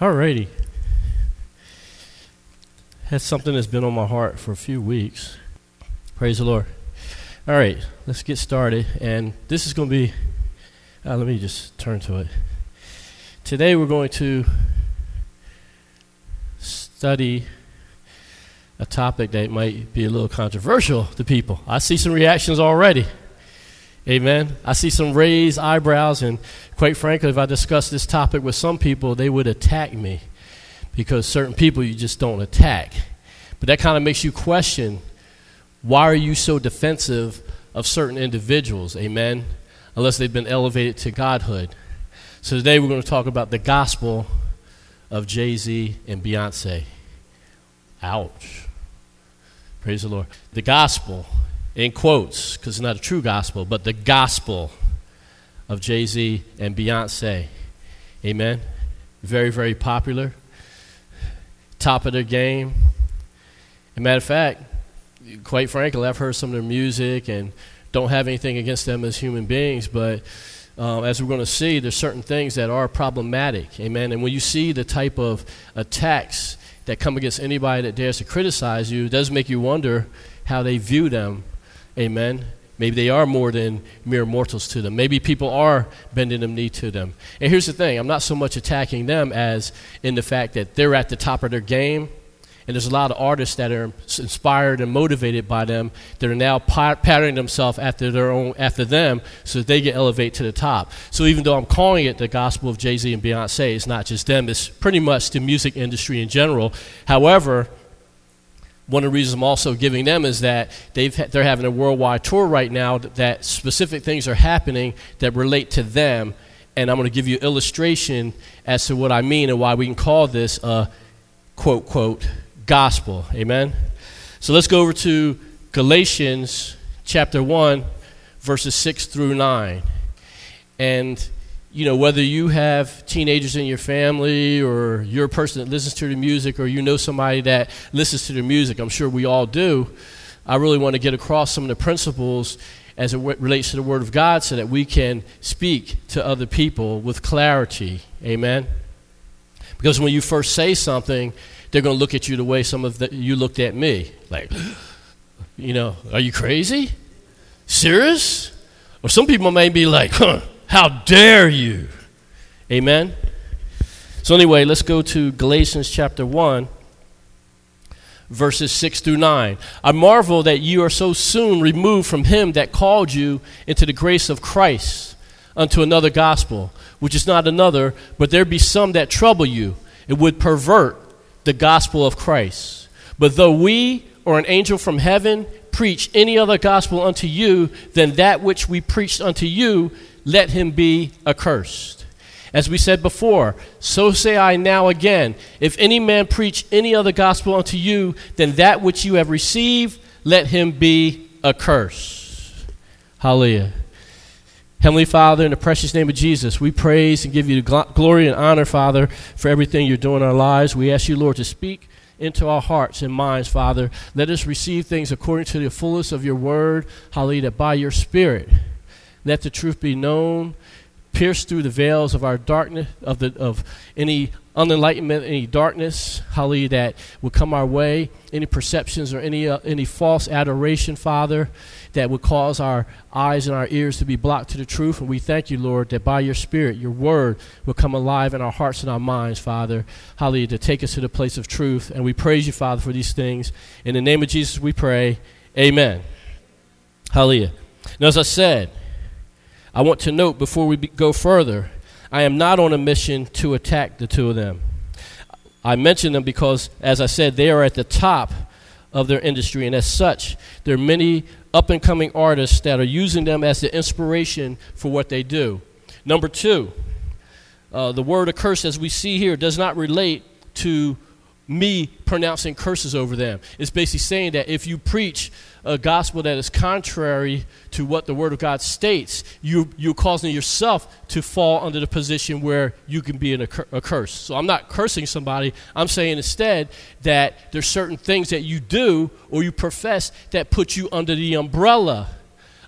Alrighty. That's something that's been on my heart for a few weeks. Praise the Lord. All right, let's get started. And this is going to be, uh, let me just turn to it. Today we're going to study a topic that might be a little controversial to people. I see some reactions already. Amen. I see some raised eyebrows, and quite frankly, if I discuss this topic with some people, they would attack me because certain people you just don't attack. But that kind of makes you question why are you so defensive of certain individuals? Amen. Unless they've been elevated to godhood. So today we're going to talk about the gospel of Jay Z and Beyonce. Ouch. Praise the Lord. The gospel in quotes, because it's not a true gospel, but the gospel of Jay Z and Beyonce. Amen. Very, very popular. Top of their game. As matter of fact, quite frankly, I've heard some of their music and don't have anything against them as human beings, but uh, as we're going to see, there's certain things that are problematic. Amen. And when you see the type of attacks that come against anybody that dares to criticize you, it does make you wonder how they view them Amen. Maybe they are more than mere mortals to them. Maybe people are bending the knee to them. And here's the thing I'm not so much attacking them as in the fact that they're at the top of their game. And there's a lot of artists that are inspired and motivated by them that are now patterning themselves after their own, after them, so that they get elevate to the top. So even though I'm calling it the gospel of Jay Z and Beyonce, it's not just them. It's pretty much the music industry in general. However, one of the reasons I'm also giving them is that they've they're having a worldwide tour right now that specific things are happening that relate to them, and I'm going to give you illustration as to what I mean and why we can call this a quote quote gospel. Amen. So let's go over to Galatians chapter one, verses six through nine, and you know, whether you have teenagers in your family or you're a person that listens to the music or you know somebody that listens to the music, I'm sure we all do. I really want to get across some of the principles as it relates to the Word of God so that we can speak to other people with clarity. Amen? Because when you first say something, they're going to look at you the way some of the, you looked at me. Like, you know, are you crazy? Serious? Or some people may be like, huh how dare you? Amen. So, anyway, let's go to Galatians chapter 1, verses 6 through 9. I marvel that you are so soon removed from him that called you into the grace of Christ unto another gospel, which is not another, but there be some that trouble you and would pervert the gospel of Christ. But though we or an angel from heaven preach any other gospel unto you than that which we preached unto you, let him be accursed. As we said before, so say I now again if any man preach any other gospel unto you than that which you have received, let him be accursed. Hallelujah. Heavenly Father, in the precious name of Jesus, we praise and give you glory and honor, Father, for everything you're doing in our lives. We ask you, Lord, to speak into our hearts and minds, Father. Let us receive things according to the fullness of your word. Hallelujah. By your Spirit, let the truth be known. Pierce through the veils of our darkness, of, the, of any unenlightenment, any darkness, hallelujah, that would come our way, any perceptions or any, uh, any false adoration, Father, that would cause our eyes and our ears to be blocked to the truth. And we thank you, Lord, that by your Spirit, your word will come alive in our hearts and our minds, Father, hallelujah, to take us to the place of truth. And we praise you, Father, for these things. In the name of Jesus, we pray. Amen. Hallelujah. Now, as I said, I want to note before we be, go further, I am not on a mission to attack the two of them. I mention them because, as I said, they are at the top of their industry, and as such, there are many up and coming artists that are using them as the inspiration for what they do. Number two, uh, the word curse, as we see here, does not relate to me pronouncing curses over them. It's basically saying that if you preach a gospel that is contrary to what the Word of God states, you, you're causing yourself to fall under the position where you can be in a, a curse. So I'm not cursing somebody. I'm saying instead that there's certain things that you do or you profess that put you under the umbrella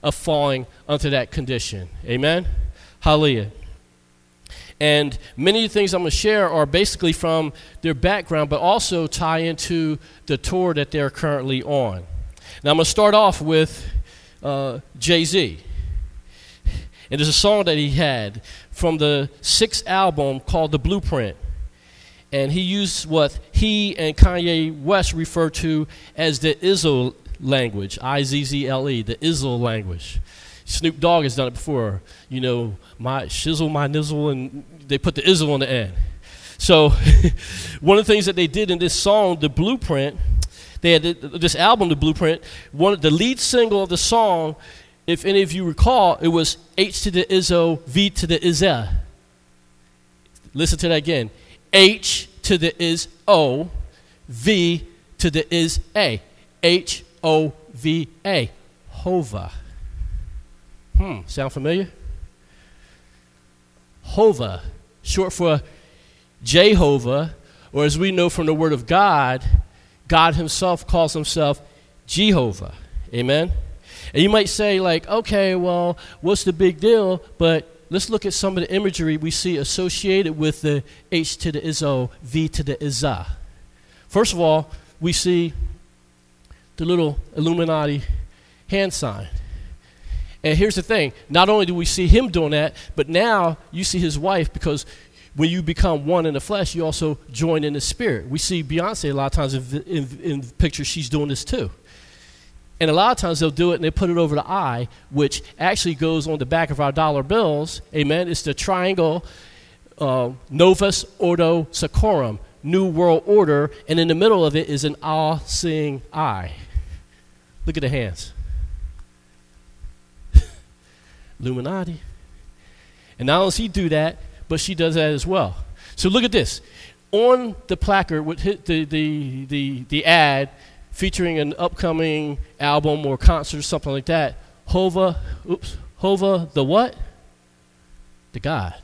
of falling under that condition. Amen? Hallelujah. And many of the things I'm going to share are basically from their background, but also tie into the tour that they're currently on. Now, I'm going to start off with uh, Jay Z. And there's a song that he had from the sixth album called The Blueprint. And he used what he and Kanye West refer to as the Izzo language, I Z Z L E, the Izzo language. Snoop Dogg has done it before. You know, my shizzle, my nizzle, and they put the izzle on the end. So, one of the things that they did in this song, The Blueprint, they had this album, The Blueprint. One the lead single of the song, if any of you recall, it was H to the Izzo, V to the Izza. Listen to that again. H to the is O, V to the is A. H O V A. Hova. Hmm, sound familiar? Hova, short for Jehovah, or as we know from the Word of God, God Himself calls Himself Jehovah. Amen? And you might say, like, okay, well, what's the big deal? But let's look at some of the imagery we see associated with the H to the Izzo, V to the Izza. First of all, we see the little Illuminati hand sign. And here's the thing not only do we see him doing that, but now you see his wife because when you become one in the flesh, you also join in the spirit. We see Beyonce a lot of times in, in, in pictures, she's doing this too. And a lot of times they'll do it and they put it over the eye, which actually goes on the back of our dollar bills. Amen. It's the triangle uh, Novus Ordo Seclorum, New World Order, and in the middle of it is an all seeing eye. Look at the hands. Illuminati. And not only he do that, but she does that as well. So look at this. On the placard with the, the, the, the ad featuring an upcoming album or concert or something like that, Hova, oops, Hova the what? The God.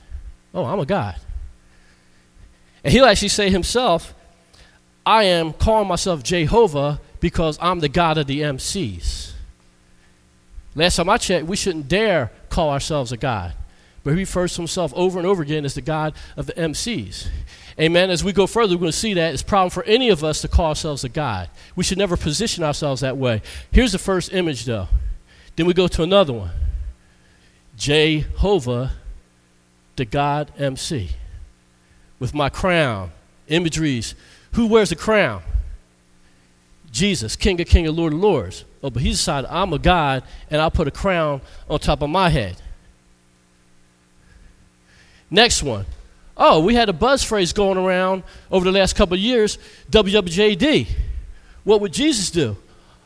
Oh, I'm a God. And he'll actually say himself, I am calling myself Jehovah because I'm the God of the MCs. Last time I checked, we shouldn't dare call ourselves a God. But he refers to himself over and over again as the God of the MCs. Amen. As we go further, we're going to see that it's a problem for any of us to call ourselves a God. We should never position ourselves that way. Here's the first image, though. Then we go to another one Jehovah, the God MC. With my crown, imageries. Who wears a crown? Jesus, King of Kings and Lord of Lords. Oh, but he decided, I'm a God, and I'll put a crown on top of my head. Next one. Oh, we had a buzz phrase going around over the last couple of years WWJD. What would Jesus do?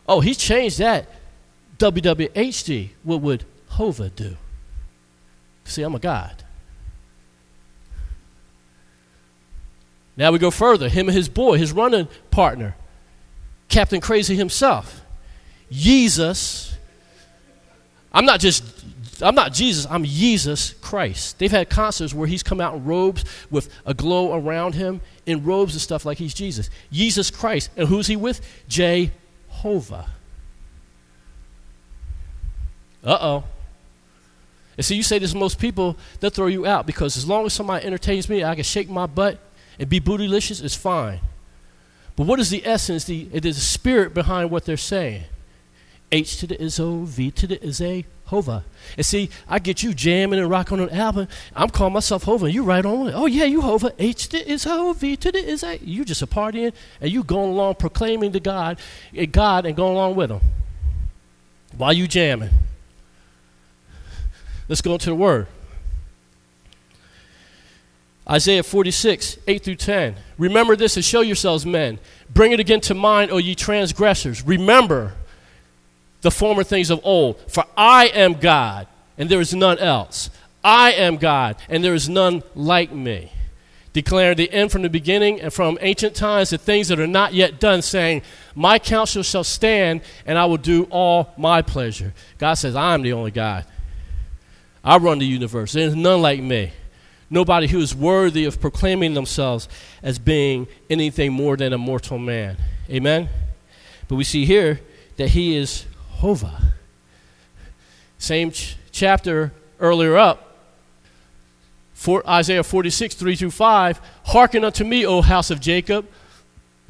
Oh, he changed that. WWHD. What would Hova do? See, I'm a God. Now we go further. Him and his boy, his running partner, Captain Crazy himself. Jesus. I'm not just I'm not Jesus, I'm Jesus Christ. They've had concerts where he's come out in robes with a glow around him, in robes and stuff like he's Jesus. Jesus Christ. And who's he with? Jehovah. Uh oh. And so you say this to most people, they'll throw you out because as long as somebody entertains me, I can shake my butt and be bootylicious, it's fine. But what is the essence? The, the spirit behind what they're saying. H to the Izzo, V to the Izze, Hova. And see, I get you jamming and rocking on an album. I'm calling myself Hova, you right on it. Oh, yeah, you Hova. H to the Izzo, V to the Izze. You just a partying, and you going along proclaiming to God, eh, God and going along with Him. While you jamming. Let's go into the Word. Isaiah 46, 8 through 10. Remember this and show yourselves men. Bring it again to mind, O ye transgressors. Remember the former things of old. For I am God, and there is none else. I am God, and there is none like me. Declaring the end from the beginning and from ancient times the things that are not yet done, saying, My counsel shall stand, and I will do all my pleasure. God says, I am the only God. I run the universe. There is none like me nobody who is worthy of proclaiming themselves as being anything more than a mortal man. Amen? But we see here that he is Hova. Same ch- chapter earlier up, For Isaiah 46, 3 through 5, Hearken unto me, O house of Jacob,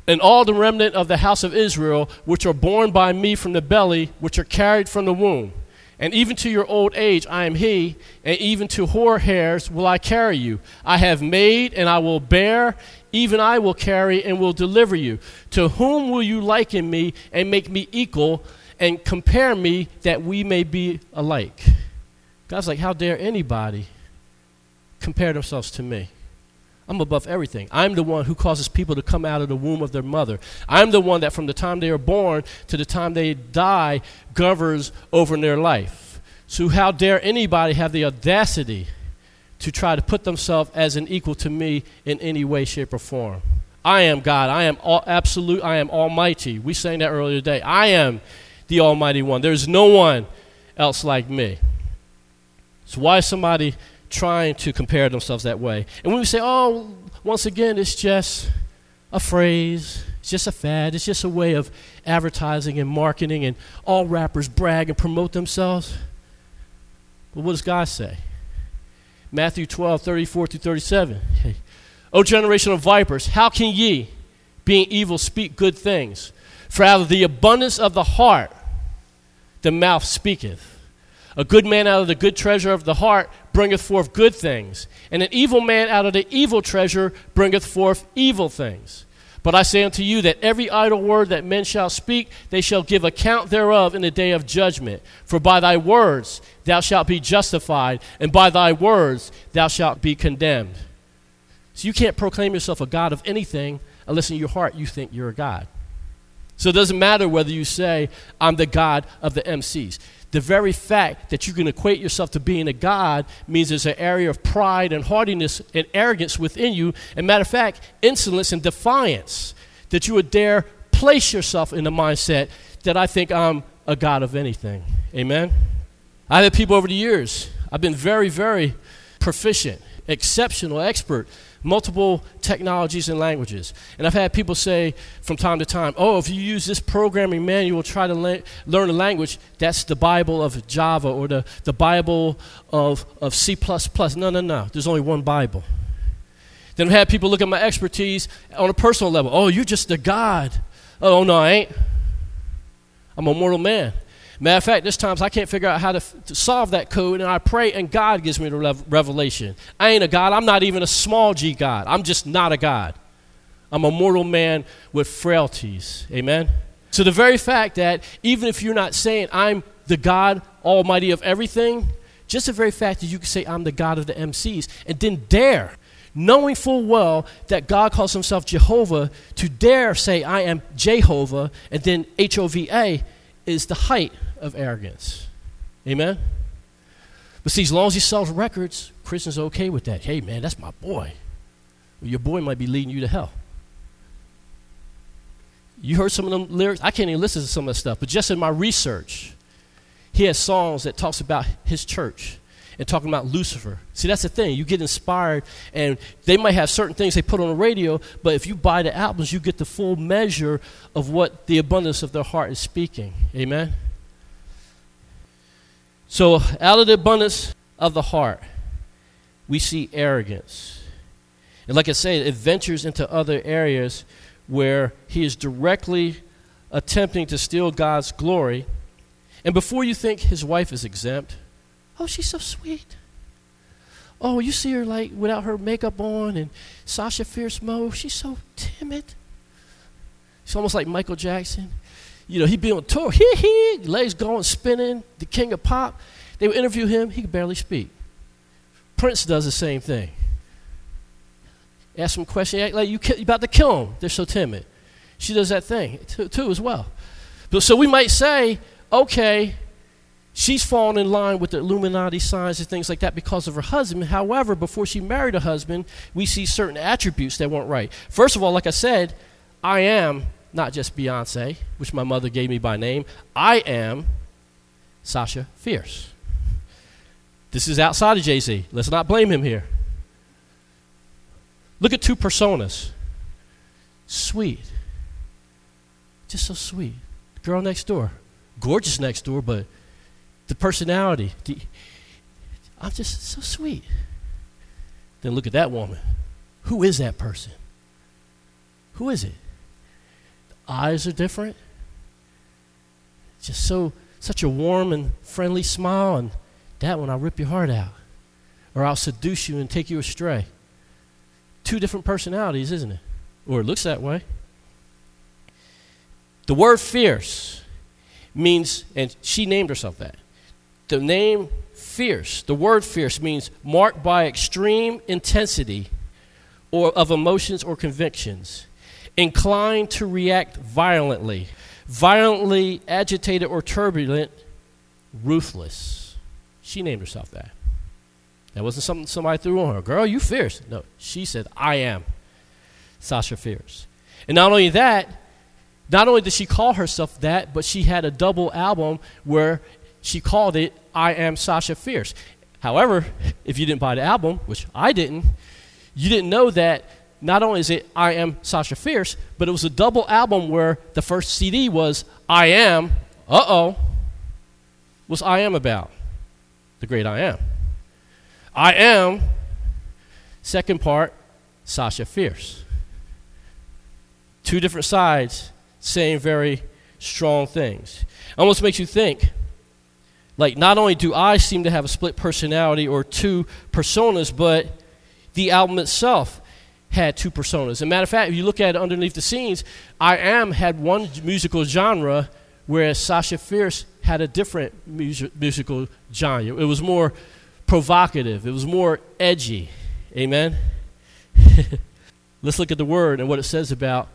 and all the remnant of the house of Israel, which are born by me from the belly, which are carried from the womb. And even to your old age I am he, and even to hoar hairs will I carry you. I have made, and I will bear, even I will carry, and will deliver you. To whom will you liken me, and make me equal, and compare me, that we may be alike? God's like, how dare anybody compare themselves to me? I'm above everything. I'm the one who causes people to come out of the womb of their mother. I'm the one that from the time they are born to the time they die governs over their life. So, how dare anybody have the audacity to try to put themselves as an equal to me in any way, shape, or form? I am God. I am all, absolute. I am almighty. We sang that earlier today. I am the almighty one. There's no one else like me. So, why is somebody trying to compare themselves that way. And when we say, oh, once again, it's just a phrase, it's just a fad, it's just a way of advertising and marketing, and all rappers brag and promote themselves. But what does God say? Matthew 12, 34 through 37. Hey, o generation of vipers, how can ye, being evil, speak good things? For out of the abundance of the heart, the mouth speaketh. A good man out of the good treasure of the heart bringeth forth good things, and an evil man out of the evil treasure bringeth forth evil things. But I say unto you that every idle word that men shall speak, they shall give account thereof in the day of judgment. For by thy words thou shalt be justified, and by thy words thou shalt be condemned. So you can't proclaim yourself a God of anything unless in your heart you think you're a God. So it doesn't matter whether you say, I'm the God of the MCs. The very fact that you can equate yourself to being a God means there's an area of pride and haughtiness and arrogance within you. And matter of fact, insolence and defiance that you would dare place yourself in the mindset that I think I'm a God of anything. Amen? I've had people over the years, I've been very, very proficient, exceptional, expert multiple technologies and languages. And I've had people say from time to time, oh, if you use this programming manual, try to la- learn a language, that's the Bible of Java or the, the Bible of, of C. No, no, no. There's only one Bible. Then I've had people look at my expertise on a personal level. Oh, you're just a God. Oh, no, I ain't. I'm a mortal man. Matter of fact, there's times I can't figure out how to, f- to solve that code, and I pray, and God gives me the rev- revelation. I ain't a God. I'm not even a small g God. I'm just not a God. I'm a mortal man with frailties. Amen? So the very fact that even if you're not saying I'm the God Almighty of everything, just the very fact that you can say I'm the God of the MCs and then dare, knowing full well that God calls himself Jehovah, to dare say I am Jehovah and then H O V A is the height of arrogance. Amen? But see, as long as he sells records, Christians are okay with that. Hey, man, that's my boy. Well, your boy might be leading you to hell. You heard some of them lyrics. I can't even listen to some of that stuff, but just in my research, he has songs that talks about his church and talking about Lucifer. See, that's the thing. You get inspired, and they might have certain things they put on the radio, but if you buy the albums, you get the full measure of what the abundance of their heart is speaking. Amen? So, out of the abundance of the heart, we see arrogance. And like I said, it ventures into other areas where he is directly attempting to steal God's glory. And before you think his wife is exempt, oh, she's so sweet. Oh, you see her like without her makeup on and Sasha Fierce Mo, she's so timid. She's almost like Michael Jackson you know, he'd be on tour, hee hee, legs going, spinning, the king of pop. They would interview him, he could barely speak. Prince does the same thing. Ask him a question, act like you are about to kill him. They're so timid. She does that thing too, too as well. So we might say, okay, she's fallen in line with the Illuminati signs and things like that because of her husband. However, before she married a husband, we see certain attributes that weren't right. First of all, like I said, I am not just Beyonce, which my mother gave me by name. I am Sasha Fierce. This is outside of Jay Z. Let's not blame him here. Look at two personas. Sweet. Just so sweet. Girl next door. Gorgeous next door, but the personality. The, I'm just so sweet. then look at that woman. Who is that person? Who is it? The eyes are different. Just so such a warm and friendly smile, and that one I'll rip your heart out. Or I'll seduce you and take you astray. Two different personalities, isn't it? Or it looks that way. The word fierce means, and she named herself that. The name fierce, the word fierce means marked by extreme intensity or of emotions or convictions, inclined to react violently, violently agitated or turbulent, ruthless. She named herself that. That wasn't something somebody threw on her. Girl, you fierce. No, she said, I am Sasha Fierce. And not only that, not only did she call herself that, but she had a double album where she called it I Am Sasha Fierce. However, if you didn't buy the album, which I didn't, you didn't know that not only is it I Am Sasha Fierce, but it was a double album where the first CD was I Am, uh oh, what's I Am about? The great I Am. I Am, second part, Sasha Fierce. Two different sides saying very strong things. Almost makes you think like, not only do I seem to have a split personality or two personas, but the album itself had two personas. As a matter of fact, if you look at it underneath the scenes, I Am had one musical genre, whereas Sasha Fierce had a different music, musical genre. It was more provocative, it was more edgy. Amen? Let's look at the word and what it says about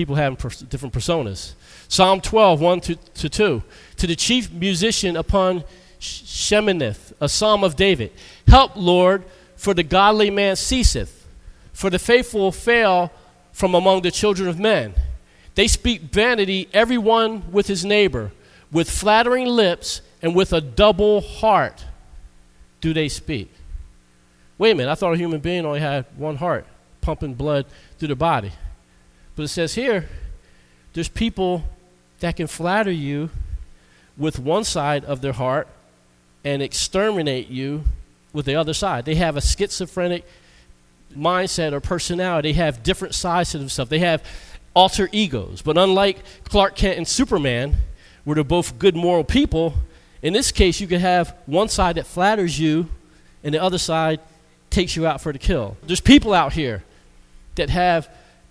people having pers- different personas. Psalm 12, 1 to, to 2. To the chief musician upon Sheminith, a psalm of David. Help, Lord, for the godly man ceaseth, for the faithful fail from among the children of men. They speak vanity, every one with his neighbor, with flattering lips and with a double heart do they speak. Wait a minute, I thought a human being only had one heart pumping blood through the body. But it says here, there's people that can flatter you with one side of their heart and exterminate you with the other side. They have a schizophrenic mindset or personality. They have different sides to themselves. They have alter egos. But unlike Clark Kent and Superman, where they're both good moral people, in this case, you could have one side that flatters you and the other side takes you out for the kill. There's people out here that have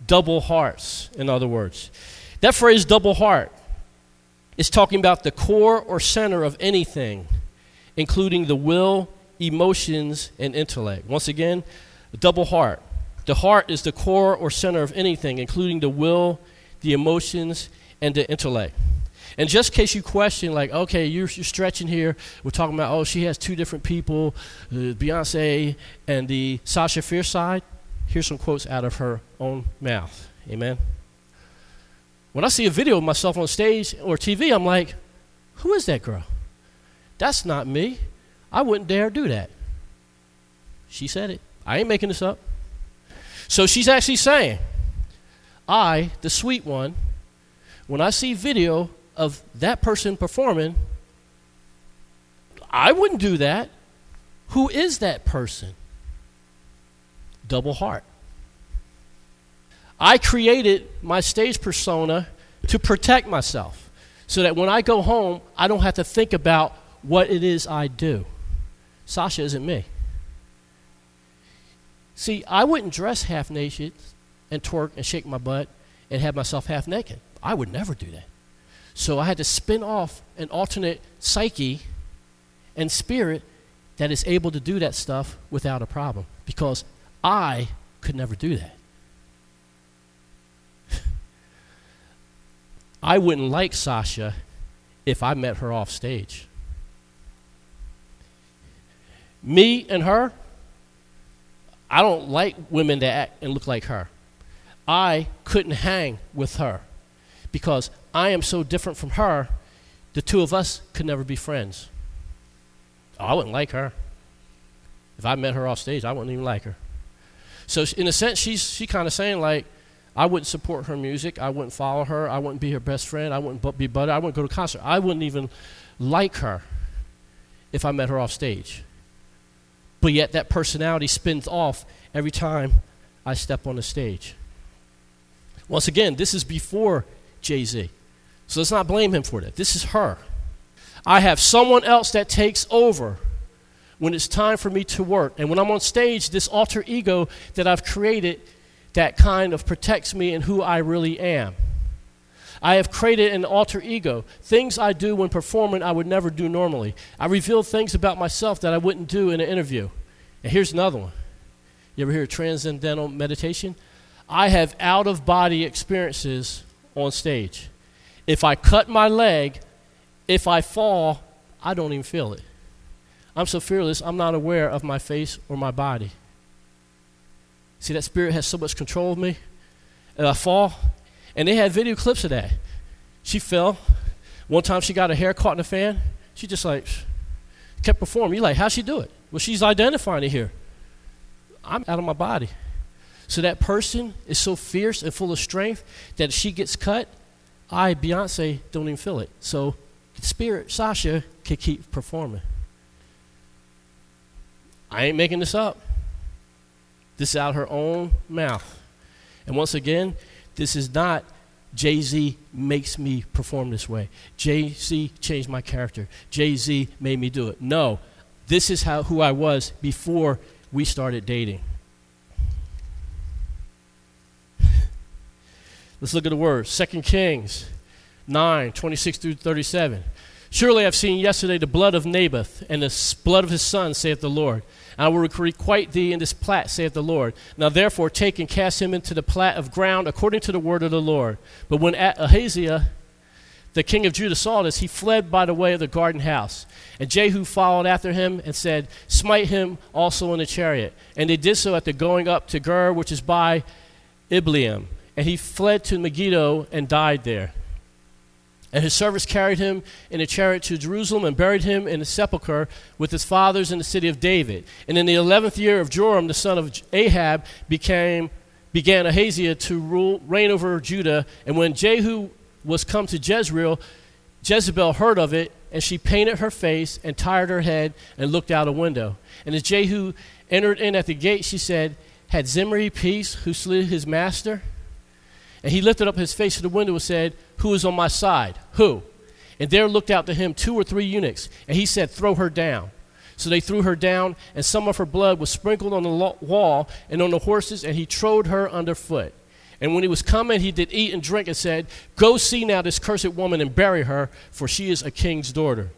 double hearts, in other words. That phrase, double heart, is talking about the core or center of anything, including the will, emotions, and intellect. Once again, double heart. The heart is the core or center of anything, including the will, the emotions, and the intellect. And just in case you question, like, okay, you're, you're stretching here, we're talking about, oh, she has two different people, uh, Beyonce and the Sasha Fierce side. Here's some quotes out of her own mouth. Amen. When I see a video of myself on stage or TV, I'm like, who is that girl? That's not me. I wouldn't dare do that. She said it. I ain't making this up. So she's actually saying, I, the sweet one, when I see video of that person performing, I wouldn't do that. Who is that person? Double heart. I created my stage persona to protect myself so that when I go home, I don't have to think about what it is I do. Sasha isn't me. See, I wouldn't dress half naked and twerk and shake my butt and have myself half naked. I would never do that. So I had to spin off an alternate psyche and spirit that is able to do that stuff without a problem because I could never do that. I wouldn't like Sasha if I met her off stage. Me and her, I don't like women that act and look like her. I couldn't hang with her because I am so different from her, the two of us could never be friends. I wouldn't like her. If I met her off stage, I wouldn't even like her. So, in a sense, she's she kind of saying, like, I wouldn't support her music. I wouldn't follow her. I wouldn't be her best friend. I wouldn't be buddy. I wouldn't go to concert. I wouldn't even like her if I met her off stage. but yet that personality spins off every time I step on the stage. Once again, this is before Jay Z. So let's not blame him for that. This is her. I have someone else that takes over when it's time for me to work. And when I'm on stage, this alter ego that I've created that kind of protects me and who I really am. I have created an alter ego. Things I do when performing I would never do normally. I reveal things about myself that I wouldn't do in an interview. And here's another one. You ever hear of transcendental meditation? I have out of body experiences on stage. If I cut my leg, if I fall, I don't even feel it. I'm so fearless, I'm not aware of my face or my body. See, that spirit has so much control of me. And I fall, and they had video clips of that. She fell. One time she got her hair caught in a fan. She just like kept performing. You're like, how'd she do it? Well, she's identifying it here. I'm out of my body. So that person is so fierce and full of strength that if she gets cut, I, Beyonce, don't even feel it. So spirit, Sasha, can keep performing. I ain't making this up. This is out her own mouth. And once again, this is not Jay Z makes me perform this way. Jay Z changed my character. Jay Z made me do it. No, this is how who I was before we started dating. Let's look at the words. 2 Kings 9, 26 through 37. Surely I've seen yesterday the blood of Naboth and the blood of his son, saith the Lord. I will requite thee in this plat, saith the Lord. Now therefore take and cast him into the plat of ground according to the word of the Lord. But when Ahaziah, the king of Judah, saw this, he fled by the way of the garden house. And Jehu followed after him and said, Smite him also in the chariot. And they did so at the going up to Gur, which is by Ibleam. And he fled to Megiddo and died there. And his servants carried him in a chariot to Jerusalem and buried him in a sepulchre with his fathers in the city of David. And in the eleventh year of Joram, the son of Ahab, became, began Ahaziah to rule, reign over Judah. And when Jehu was come to Jezreel, Jezebel heard of it, and she painted her face and tired her head and looked out a window. And as Jehu entered in at the gate, she said, Had Zimri peace who slew his master? And he lifted up his face to the window and said, Who is on my side? Who? And there looked out to him two or three eunuchs, and he said, Throw her down. So they threw her down, and some of her blood was sprinkled on the wall and on the horses, and he trode her underfoot. And when he was coming, he did eat and drink and said, Go see now this cursed woman and bury her, for she is a king's daughter.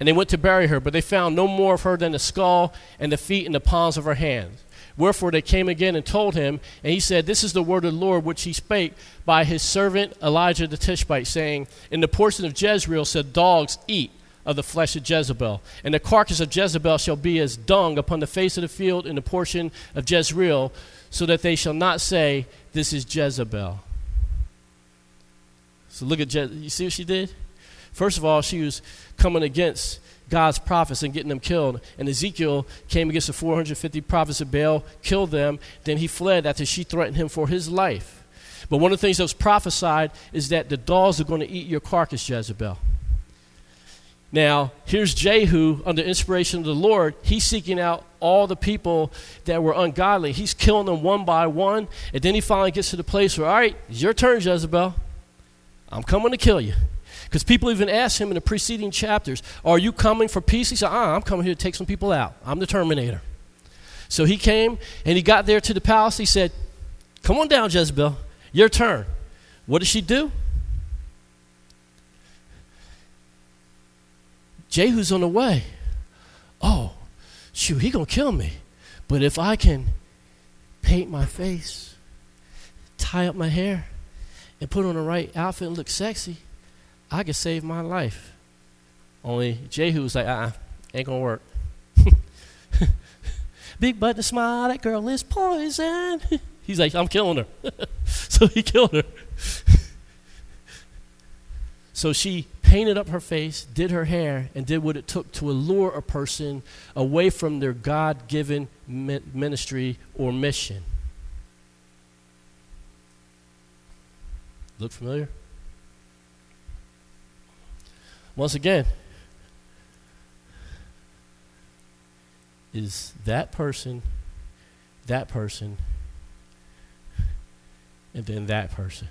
And they went to bury her, but they found no more of her than the skull and the feet and the palms of her hands. Wherefore they came again and told him, and he said, This is the word of the Lord which he spake by his servant Elijah the Tishbite, saying, In the portion of Jezreel said, Dogs eat of the flesh of Jezebel, and the carcass of Jezebel shall be as dung upon the face of the field in the portion of Jezreel, so that they shall not say, This is Jezebel. So look at Je- you see what she did? First of all, she was coming against God's prophets and getting them killed. And Ezekiel came against the 450 prophets of Baal, killed them. Then he fled after she threatened him for his life. But one of the things that was prophesied is that the dogs are going to eat your carcass, Jezebel. Now, here's Jehu under inspiration of the Lord. He's seeking out all the people that were ungodly. He's killing them one by one. And then he finally gets to the place where, all right, it's your turn, Jezebel. I'm coming to kill you. Because people even asked him in the preceding chapters, Are you coming for peace? He said, Ah, I'm coming here to take some people out. I'm the Terminator. So he came and he got there to the palace. He said, Come on down, Jezebel. Your turn. What did she do? Jehu's on the way. Oh, shoot, he gonna kill me. But if I can paint my face, tie up my hair, and put on the right outfit and look sexy, I could save my life. Only Jehu was like, uh uh-uh, ain't gonna work. Big button smile, that girl is poison. He's like, I'm killing her. so he killed her. so she painted up her face, did her hair, and did what it took to allure a person away from their God given ministry or mission. Look familiar? Once again, is that person, that person, and then that person.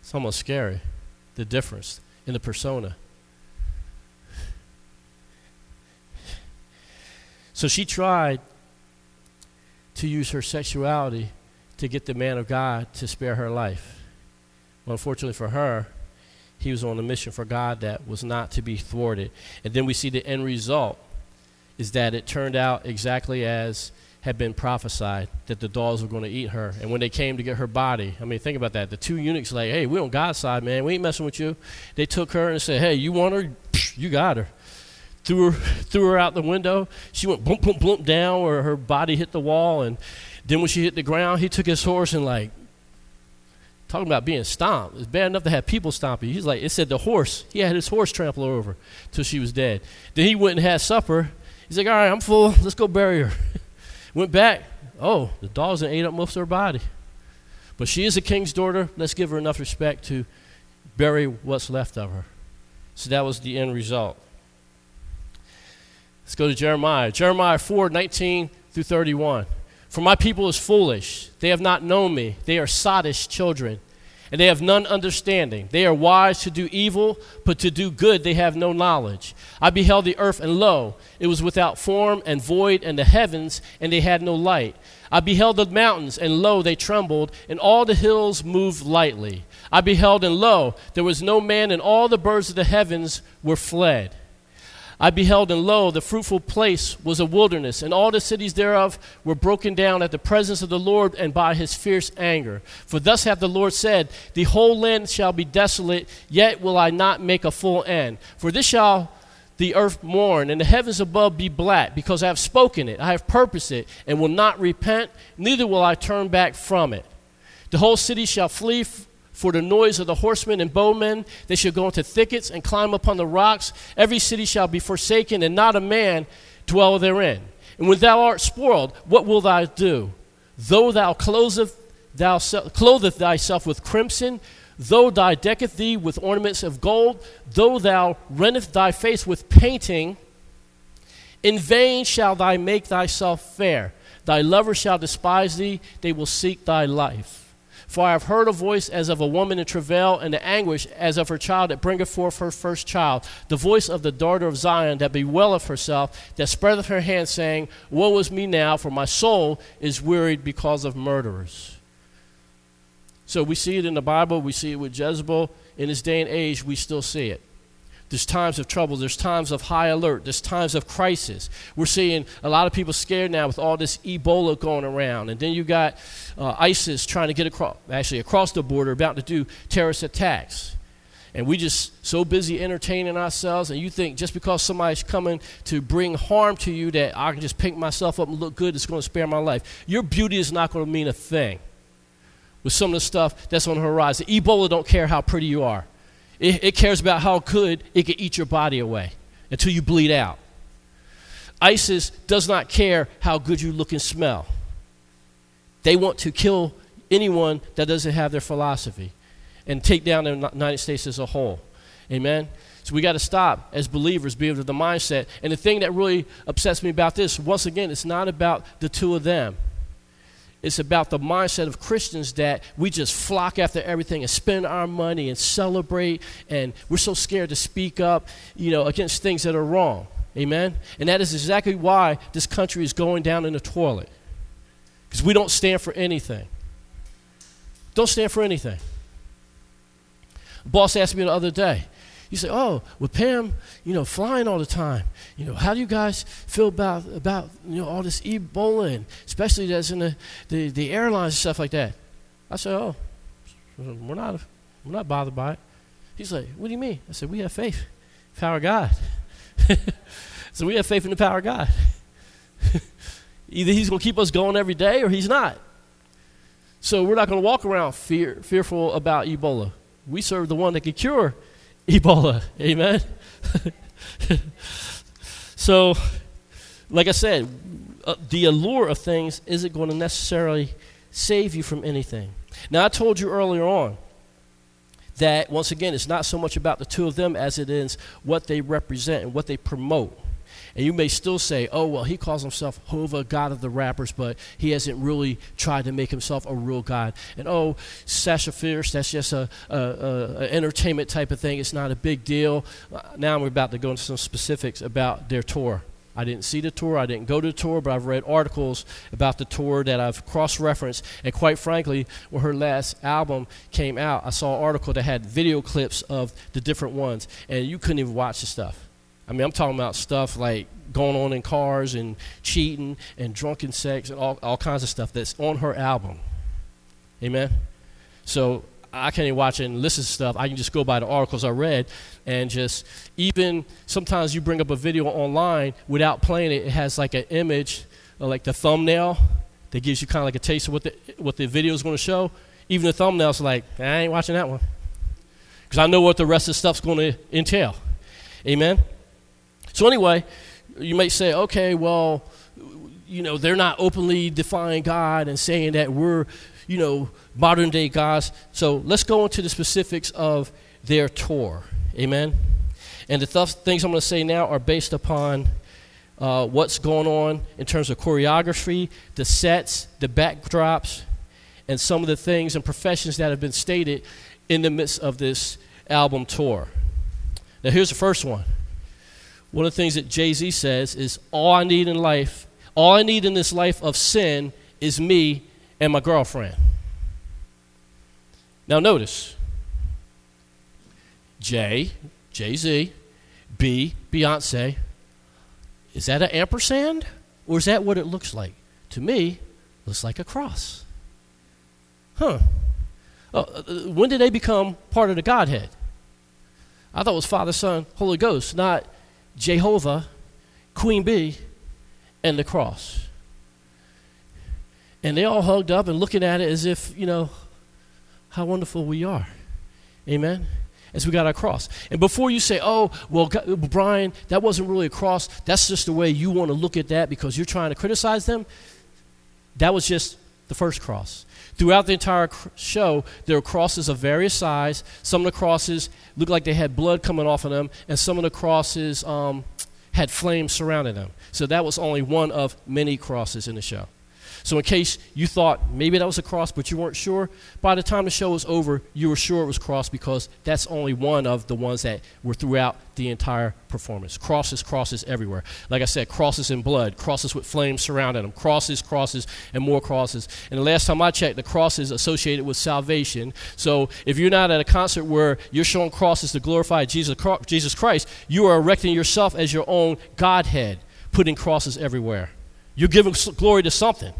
It's almost scary, the difference in the persona. So she tried to use her sexuality to get the man of God to spare her life. Well, unfortunately for her, he was on a mission for God that was not to be thwarted. And then we see the end result is that it turned out exactly as had been prophesied that the dogs were going to eat her. And when they came to get her body, I mean, think about that. The two eunuchs, like, hey, we on God's side, man. We ain't messing with you. They took her and said, hey, you want her? You got her. Threw her, threw her out the window. She went boom, boom, boom down where her body hit the wall. And then when she hit the ground, he took his horse and, like, talking about being stomped. It's bad enough to have people stomp you. He's like, it said the horse. He had his horse trample her over till she was dead. Then he went and had supper. He's like, all right, I'm full. Let's go bury her. Went back. Oh, the dogs had ate up most of her body. But she is a king's daughter. Let's give her enough respect to bury what's left of her. So that was the end result. Let's go to Jeremiah. Jeremiah 4 19 through 31. For my people is foolish. They have not known me. They are sottish children, and they have none understanding. They are wise to do evil, but to do good they have no knowledge. I beheld the earth, and lo, it was without form and void, and the heavens, and they had no light. I beheld the mountains, and lo, they trembled, and all the hills moved lightly. I beheld, and lo, there was no man, and all the birds of the heavens were fled. I beheld, and lo, the fruitful place was a wilderness, and all the cities thereof were broken down at the presence of the Lord and by his fierce anger. For thus hath the Lord said, The whole land shall be desolate, yet will I not make a full end. For this shall the earth mourn, and the heavens above be black, because I have spoken it, I have purposed it, and will not repent, neither will I turn back from it. The whole city shall flee for the noise of the horsemen and bowmen. They shall go into thickets and climb upon the rocks. Every city shall be forsaken, and not a man dwell therein. And when thou art spoiled, what wilt thou do? Though thou clotheth, thou clotheth thyself with crimson, though thou decketh thee with ornaments of gold, though thou renteth thy face with painting, in vain shall thou make thyself fair. Thy lovers shall despise thee, they will seek thy life. For I have heard a voice as of a woman in travail, and the anguish as of her child that bringeth forth her first child. The voice of the daughter of Zion that bewaileth herself, that spreadeth her hand, saying, Woe is me now, for my soul is wearied because of murderers. So we see it in the Bible, we see it with Jezebel. In this day and age, we still see it. There's times of trouble. There's times of high alert. There's times of crisis. We're seeing a lot of people scared now with all this Ebola going around. And then you got uh, ISIS trying to get across, actually across the border, about to do terrorist attacks. And we just so busy entertaining ourselves. And you think just because somebody's coming to bring harm to you that I can just pick myself up and look good, it's going to spare my life. Your beauty is not going to mean a thing with some of the stuff that's on the horizon. Ebola don't care how pretty you are. It, it cares about how good it can eat your body away until you bleed out. ISIS does not care how good you look and smell. They want to kill anyone that doesn't have their philosophy and take down the United States as a whole. Amen? So we got to stop as believers, be of the mindset. And the thing that really upsets me about this, once again, it's not about the two of them. It's about the mindset of Christians that we just flock after everything and spend our money and celebrate, and we're so scared to speak up, you know, against things that are wrong. Amen? And that is exactly why this country is going down in the toilet. Because we don't stand for anything. Don't stand for anything. Boss asked me the other day, you say, oh, with Pam, you know, flying all the time, you know, how do you guys feel about, about you know, all this Ebola, and especially that's in the, the, the airlines and stuff like that? I said, oh, we're not, we're not bothered by it. He's like, what do you mean? I said, we have faith, power of God. so we have faith in the power of God. Either he's going to keep us going every day or he's not. So we're not going to walk around fear, fearful about Ebola. We serve the one that can cure Ebola. Amen. so, like I said, uh, the allure of things isn't going to necessarily save you from anything. Now, I told you earlier on that, once again, it's not so much about the two of them as it is what they represent and what they promote. And you may still say, oh, well, he calls himself Hova, God of the rappers, but he hasn't really tried to make himself a real God. And oh, Sasha Fierce, that's just a, a, a, a entertainment type of thing. It's not a big deal. Uh, now we're about to go into some specifics about their tour. I didn't see the tour, I didn't go to the tour, but I've read articles about the tour that I've cross referenced. And quite frankly, when her last album came out, I saw an article that had video clips of the different ones, and you couldn't even watch the stuff. I mean, I'm talking about stuff like going on in cars and cheating and drunken sex and all, all kinds of stuff that's on her album. Amen? So I can't even watch and listen to stuff. I can just go by the articles I read and just even sometimes you bring up a video online without playing it. It has like an image, uh, like the thumbnail, that gives you kind of like a taste of what the what the video is going to show. Even the thumbnail's like, I ain't watching that one because I know what the rest of the stuff's going to entail. Amen. So anyway, you may say, okay, well, you know, they're not openly defying God and saying that we're you know, modern day gods. So let's go into the specifics of their tour. Amen. And the th- things I'm going to say now are based upon uh, what's going on in terms of choreography, the sets, the backdrops, and some of the things and professions that have been stated in the midst of this album tour. Now, here's the first one. One of the things that Jay Z says is, All I need in life, all I need in this life of sin is me and my girlfriend. Now, notice J, Jay Z, B, Beyonce. Is that an ampersand? Or is that what it looks like? To me, looks like a cross. Huh. Uh, uh, when did they become part of the Godhead? I thought it was Father, Son, Holy Ghost, not Jehovah, Queen Bee, and the cross. And they all hugged up and looking at it as if, you know, how wonderful we are. Amen? As we got our cross. And before you say, oh, well, God, Brian, that wasn't really a cross, that's just the way you want to look at that because you're trying to criticize them, that was just the first cross. Throughout the entire show, there were crosses of various size. Some of the crosses looked like they had blood coming off of them, and some of the crosses um, had flames surrounding them. So that was only one of many crosses in the show. So, in case you thought maybe that was a cross, but you weren't sure, by the time the show was over, you were sure it was cross because that's only one of the ones that were throughout the entire performance. Crosses, crosses everywhere. Like I said, crosses in blood, crosses with flames surrounding them, crosses, crosses, and more crosses. And the last time I checked, the crosses associated with salvation. So, if you're not at a concert where you're showing crosses to glorify Jesus, Jesus Christ, you are erecting yourself as your own Godhead, putting crosses everywhere. You're giving glory to something.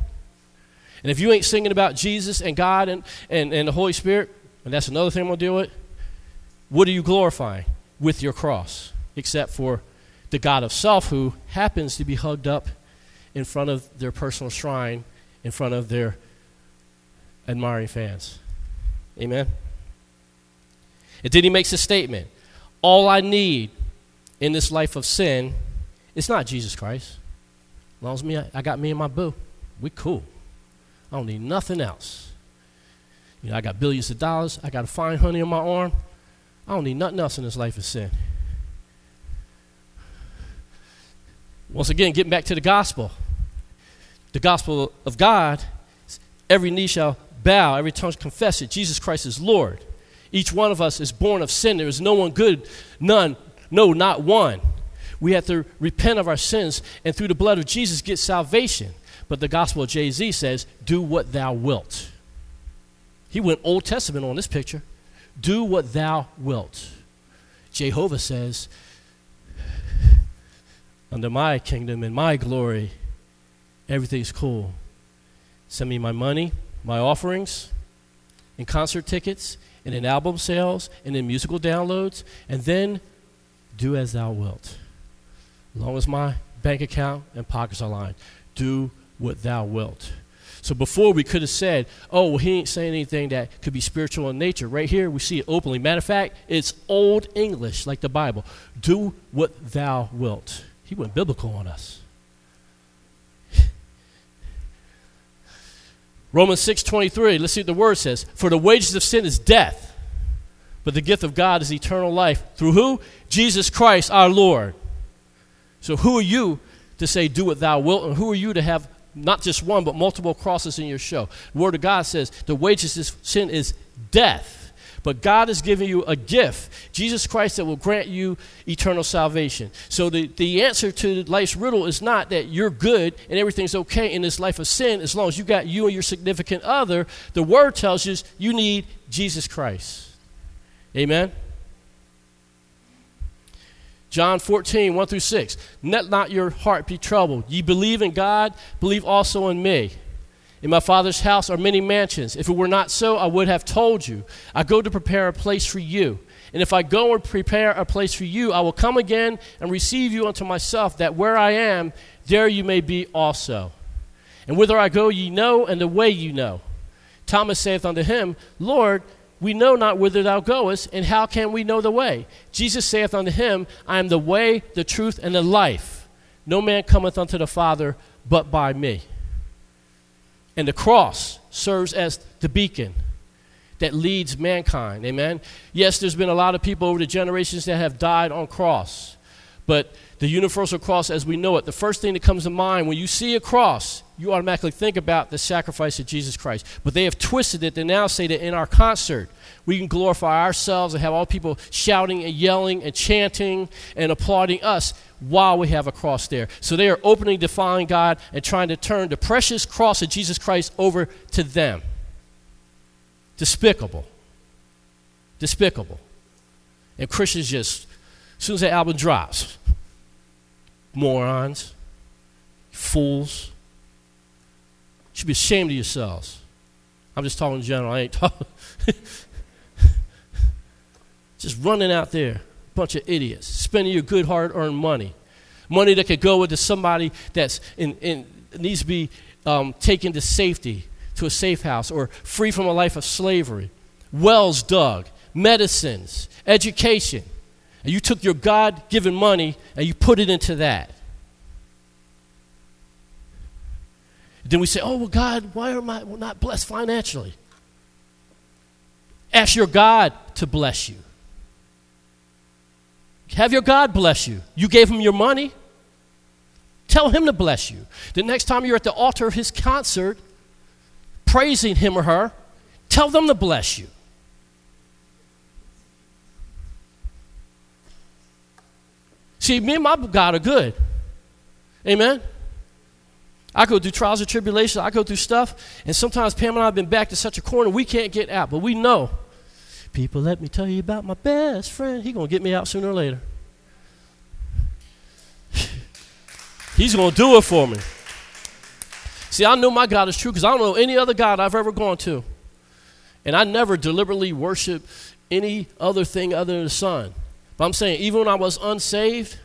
And if you ain't singing about Jesus and God and, and, and the Holy Spirit, and that's another thing I'm going to deal with, what are you glorifying with your cross? Except for the God of self who happens to be hugged up in front of their personal shrine, in front of their admiring fans. Amen? And then he makes a statement All I need in this life of sin is not Jesus Christ. As long as me, I got me and my boo, we cool. I don't need nothing else. You know, I got billions of dollars. I got a fine honey on my arm. I don't need nothing else in this life of sin. Once again, getting back to the gospel. The gospel of God, every knee shall bow, every tongue confess it. Jesus Christ is Lord. Each one of us is born of sin. There is no one good, none, no, not one. We have to repent of our sins and through the blood of Jesus get salvation. But the gospel of Jay Z says, Do what thou wilt. He went Old Testament on this picture. Do what thou wilt. Jehovah says, Under my kingdom and my glory, everything's cool. Send me my money, my offerings, and concert tickets, and in album sales, and in musical downloads, and then do as thou wilt. As long as my bank account and pockets are lined, do what thou wilt. So before we could have said, oh, well, he ain't saying anything that could be spiritual in nature. Right here, we see it openly. Matter of fact, it's Old English, like the Bible. Do what thou wilt. He went biblical on us. Romans 6:23, let's see what the word says. For the wages of sin is death, but the gift of God is eternal life. Through who? Jesus Christ our Lord. So who are you to say, do what thou wilt? And who are you to have not just one, but multiple crosses in your show? The Word of God says the wages of sin is death. But God has given you a gift, Jesus Christ, that will grant you eternal salvation. So the, the answer to life's riddle is not that you're good and everything's okay in this life of sin as long as you got you and your significant other. The word tells you you need Jesus Christ. Amen. John 14, 1 through 6. Let not your heart be troubled. Ye believe in God, believe also in me. In my Father's house are many mansions. If it were not so, I would have told you. I go to prepare a place for you. And if I go and prepare a place for you, I will come again and receive you unto myself, that where I am, there you may be also. And whither I go, ye know, and the way you know. Thomas saith unto him, Lord, we know not whither thou goest, and how can we know the way? Jesus saith unto him, I am the way, the truth, and the life. No man cometh unto the Father but by me. And the cross serves as the beacon that leads mankind. Amen. Yes, there's been a lot of people over the generations that have died on cross. But the universal cross as we know it, the first thing that comes to mind when you see a cross, you automatically think about the sacrifice of Jesus Christ. But they have twisted it. They now say that in our concert, we can glorify ourselves and have all people shouting and yelling and chanting and applauding us while we have a cross there. So they are openly defying God and trying to turn the precious cross of Jesus Christ over to them. Despicable. Despicable. And Christians just, as soon as that album drops, morons, fools, you should be ashamed of yourselves. I'm just talking in general. I ain't talking. just running out there, bunch of idiots, spending your good hard earned money. Money that could go into somebody that's in, in needs to be um, taken to safety, to a safe house, or free from a life of slavery. Wells dug, medicines, education. And you took your God given money and you put it into that. Then we say, oh, well, God, why am I not blessed financially? Ask your God to bless you. Have your God bless you. You gave him your money. Tell him to bless you. The next time you're at the altar of his concert, praising him or her, tell them to bless you. See, me and my God are good. Amen. I go through trials and tribulations. I go through stuff, and sometimes Pam and I have been back to such a corner we can't get out. But we know, people, let me tell you about my best friend. He's gonna get me out sooner or later. He's gonna do it for me. See, I know my God is true because I don't know any other God I've ever gone to, and I never deliberately worship any other thing other than the Son. But I'm saying, even when I was unsaved,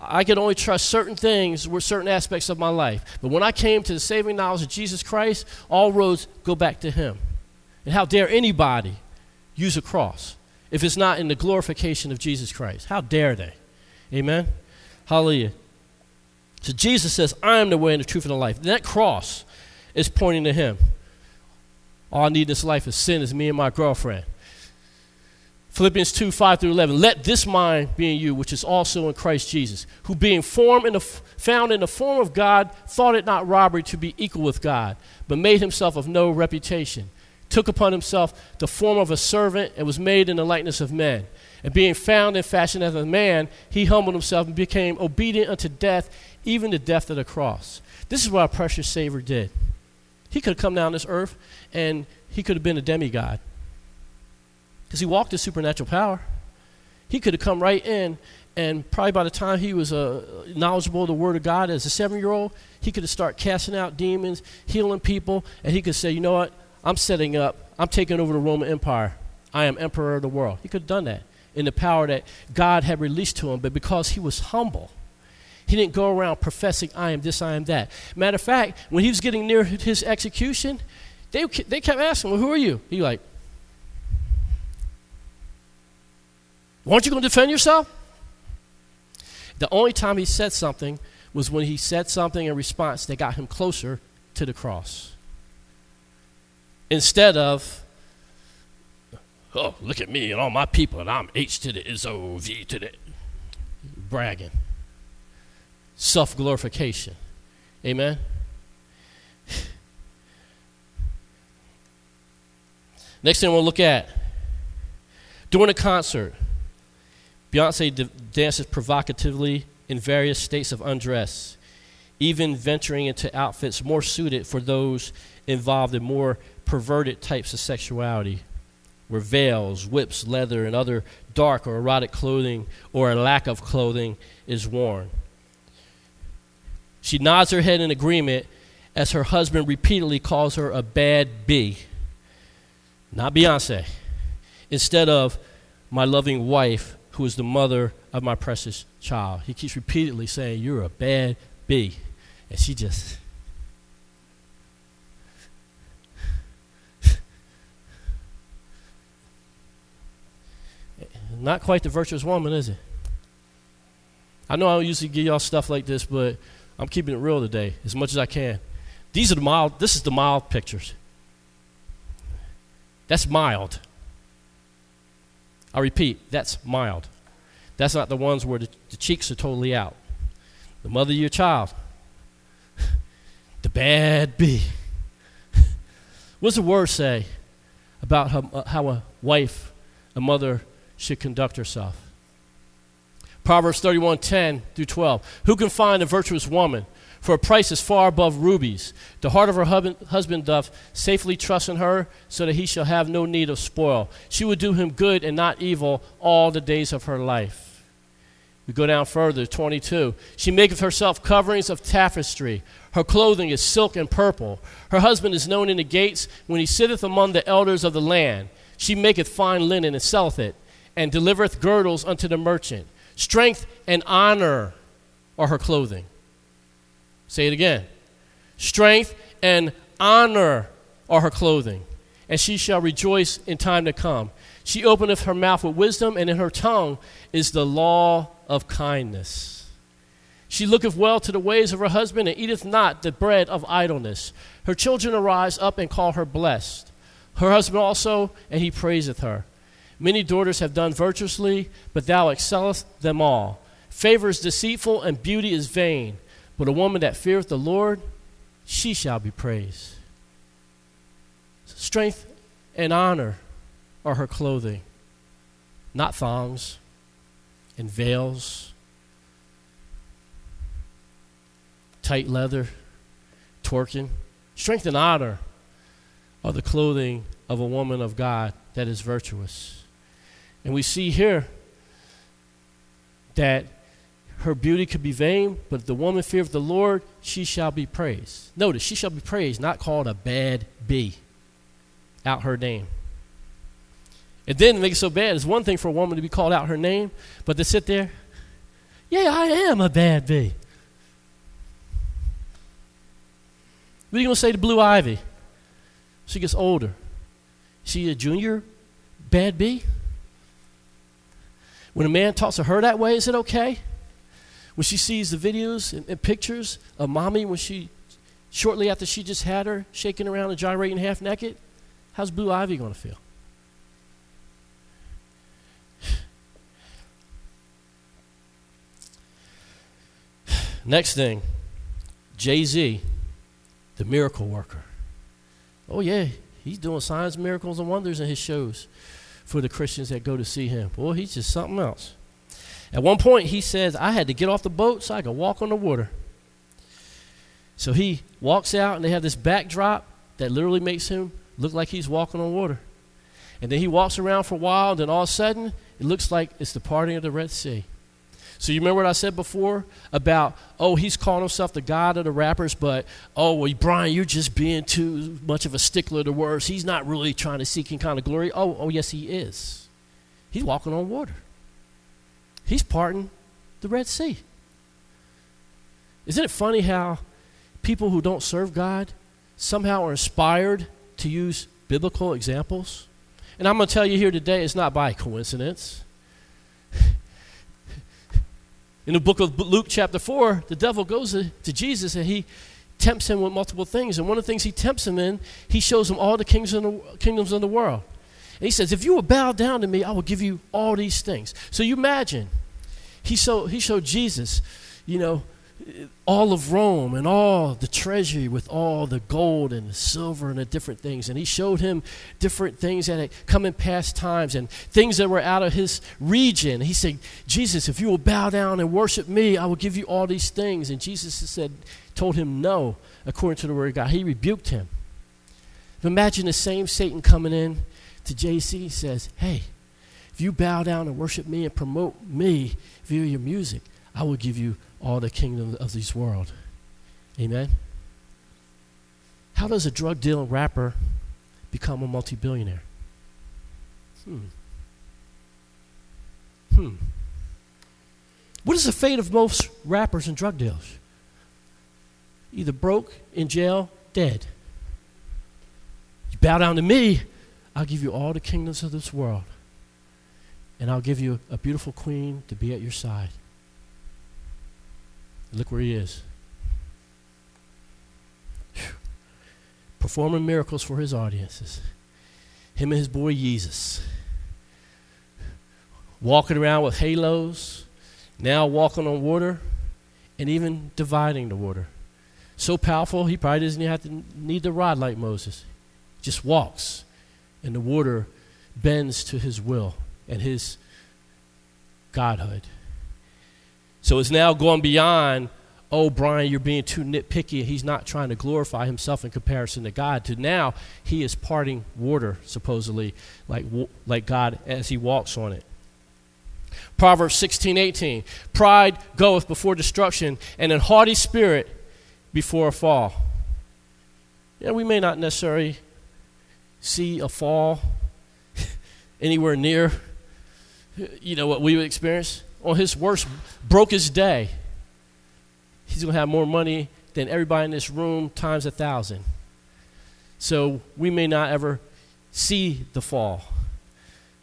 I could only trust certain things with certain aspects of my life. But when I came to the saving knowledge of Jesus Christ, all roads go back to Him. And how dare anybody use a cross if it's not in the glorification of Jesus Christ? How dare they? Amen? Hallelujah. So Jesus says, I am the way and the truth and the life. And that cross is pointing to Him. All I need in this life is sin, is me and my girlfriend. Philippians 2 5 through 11. Let this mind be in you, which is also in Christ Jesus, who being formed in the, found in the form of God, thought it not robbery to be equal with God, but made himself of no reputation, took upon himself the form of a servant, and was made in the likeness of men. And being found and fashioned as a man, he humbled himself and became obedient unto death, even the death of the cross. This is what our precious Savior did. He could have come down this earth and he could have been a demigod because he walked in supernatural power. He could have come right in, and probably by the time he was uh, knowledgeable of the Word of God as a seven year old, he could have started casting out demons, healing people, and he could say, You know what? I'm setting up, I'm taking over the Roman Empire. I am emperor of the world. He could have done that in the power that God had released to him, but because he was humble, he didn't go around professing, I am this, I am that. Matter of fact, when he was getting near his execution, they, they kept asking, Well, who are you? He like, Weren't you going to defend yourself? The only time he said something was when he said something in response that got him closer to the cross. Instead of, oh, look at me and all my people, and I'm H to the O V to the bragging. self glorification. Amen? Next thing we'll look at during a concert, Beyonce d- dances provocatively in various states of undress, even venturing into outfits more suited for those involved in more perverted types of sexuality, where veils, whips, leather, and other dark or erotic clothing or a lack of clothing is worn. She nods her head in agreement as her husband repeatedly calls her a bad bee not Beyonce, instead of my loving wife, who is the mother of my precious child. He keeps repeatedly saying, You're a bad bee. And she just. Not quite the virtuous woman, is it? I know I don't usually give y'all stuff like this, but I'm keeping it real today as much as I can. These are the mild, this is the mild pictures. That's mild. I repeat, that's mild. That's not the ones where the, the cheeks are totally out. The mother of your child, the bad bee. What's the word say about how, uh, how a wife, a mother, should conduct herself? Proverbs 31 10 through 12. Who can find a virtuous woman? For a price is far above rubies. The heart of her husband doth safely trust in her, so that he shall have no need of spoil. She will do him good and not evil all the days of her life. We go down further, 22. She maketh herself coverings of tapestry. Her clothing is silk and purple. Her husband is known in the gates when he sitteth among the elders of the land. She maketh fine linen and selleth it, and delivereth girdles unto the merchant. Strength and honor are her clothing. Say it again. Strength and honor are her clothing, and she shall rejoice in time to come. She openeth her mouth with wisdom, and in her tongue is the law of kindness. She looketh well to the ways of her husband, and eateth not the bread of idleness. Her children arise up and call her blessed. Her husband also, and he praiseth her. Many daughters have done virtuously, but thou excellest them all. Favor is deceitful, and beauty is vain. But a woman that feareth the Lord, she shall be praised. Strength and honor are her clothing, not thongs and veils, tight leather, twerking. Strength and honor are the clothing of a woman of God that is virtuous. And we see here that her beauty could be vain, but if the woman fear of the Lord, she shall be praised. Notice, she shall be praised, not called a bad bee. Out her name. It didn't make it so bad. It's one thing for a woman to be called out her name, but to sit there, yeah, I am a bad bee. What are you going to say to Blue Ivy? She gets older. She a junior bad bee? When a man talks to her that way, is it okay? When she sees the videos and, and pictures of mommy when she, shortly after she just had her, shaking around and gyrating half naked, how's Blue Ivy going to feel? Next thing, Jay Z, the miracle worker. Oh, yeah, he's doing signs, miracles, and wonders in his shows for the Christians that go to see him. Boy, he's just something else. At one point, he says, I had to get off the boat so I could walk on the water. So he walks out, and they have this backdrop that literally makes him look like he's walking on water. And then he walks around for a while, and then all of a sudden, it looks like it's the parting of the Red Sea. So you remember what I said before about, oh, he's calling himself the God of the rappers, but, oh, well, Brian, you're just being too much of a stickler to words. He's not really trying to seek any kind of glory. Oh, oh, yes, he is. He's walking on water. He's parting the Red Sea. Isn't it funny how people who don't serve God somehow are inspired to use biblical examples? And I'm going to tell you here today, it's not by coincidence. In the book of Luke, chapter 4, the devil goes to, Jesus and he tempts him with multiple things. And one of the things he tempts him in, he shows him all the kings in the, kingdoms of the world. And he says, If you will bow down to me, I will give you all these things. So you imagine, he showed, he showed Jesus, you know, all of Rome and all the treasury with all the gold and the silver and the different things. And he showed him different things that had come in past times and things that were out of his region. He said, Jesus, if you will bow down and worship me, I will give you all these things. And Jesus said, told him no, according to the word of God. He rebuked him. Imagine the same Satan coming in to Jay Z. Says, Hey, if you bow down and worship me and promote me via your music, I will give you all the kingdom of this world. Amen? How does a drug dealing rapper become a multi billionaire? Hmm. Hmm. What is the fate of most rappers and drug dealers? Either broke, in jail, dead. You bow down to me, I'll give you all the kingdoms of this world. And I'll give you a beautiful queen to be at your side. Look where he is. Performing miracles for his audiences. Him and his boy Jesus. Walking around with halos, now walking on water, and even dividing the water. So powerful, he probably doesn't have to need the rod like Moses. Just walks, and the water bends to his will and his godhood. So it's now going beyond, oh, Brian, you're being too nitpicky. He's not trying to glorify himself in comparison to God. To now, he is parting water, supposedly, like, like God as he walks on it. Proverbs 16, 18. Pride goeth before destruction, and an haughty spirit before a fall. Yeah, we may not necessarily see a fall anywhere near, you know, what we would experience on his worst, brokest day, he's going to have more money than everybody in this room times a thousand. So we may not ever see the fall.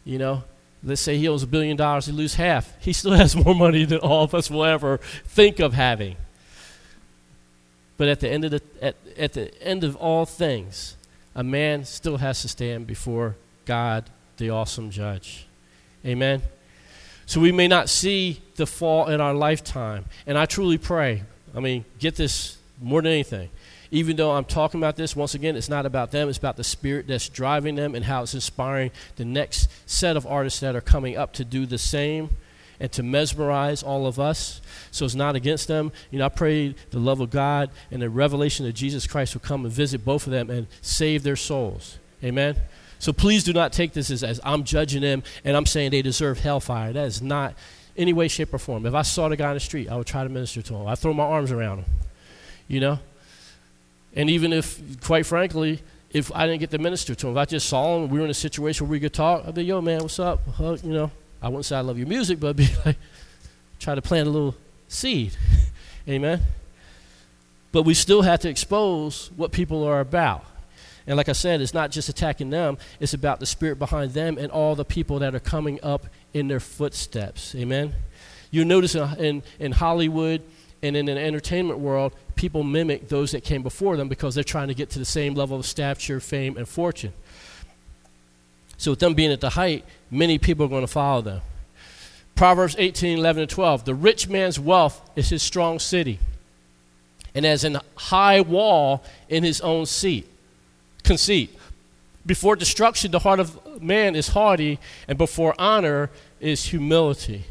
You know, let's say he owes a billion dollars, he loses half. He still has more money than all of us will ever think of having. But at the end of the at, at the end of all things, a man still has to stand before God, the awesome judge. Amen. So we may not see the fall in our lifetime. And I truly pray, I mean, get this more than anything. Even though I'm talking about this, once again, it's not about them, it's about the spirit that's driving them and how it's inspiring the next set of artists that are coming up to do the same and to mesmerize all of us. So it's not against them. You know, I pray the love of God and the revelation of Jesus Christ will come and visit both of them and save their souls. Amen. So please do not take this as, as I'm judging them and I'm saying they deserve hellfire. That is not any way, shape, or form. If I saw the guy in the street, I would try to minister to him. I'd throw my arms around him. You know? And even if, quite frankly, if I didn't get to minister to him, if I just saw him, we were in a situation where we could talk, I'd be, yo, man, what's up? Uh, you know, I wouldn't say I love your music, but be like, try to plant a little seed. Amen? But we still have to expose what people are about. And like I said, it's not just attacking them, it's about the spirit behind them and all the people that are coming up in their footsteps. Amen? You notice in, in Hollywood and in the entertainment world, people mimic those that came before them because they're trying to get to the same level of stature, fame, and fortune. So, with them being at the height, many people are going to follow them. Proverbs 18, 11, and 12. The rich man's wealth is his strong city, and as an high wall in his own seat conceit. Before destruction, the heart of man is haughty, and before honor is humility.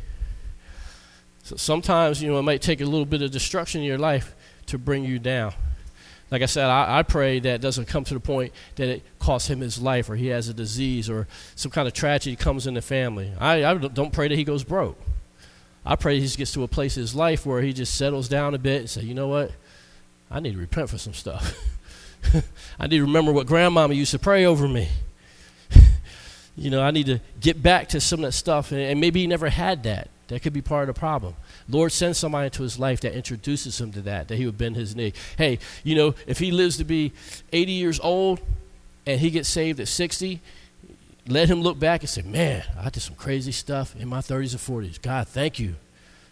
So sometimes, you know, it might take a little bit of destruction in your life to bring you down. Like I said, I, I, pray that it doesn't come to the point that it costs him his life or he has a disease or some kind of tragedy comes in the family. I, I don't pray that he goes broke. I pray he just gets to a place in his life where he just settles down a bit and say, you know what? I need to repent for some stuff. I need to remember what grandmama used to pray over me. you know, I need to get back to some of that stuff. And, and, maybe he never had that. That could be part of the problem. Lord, send somebody into his life that introduces him to that, that he would bend his knee. Hey, you know, if he lives to be 80 years old and he gets saved at 60, let him look back and say, Man, I did some crazy stuff in my 30s and 40s. God, thank you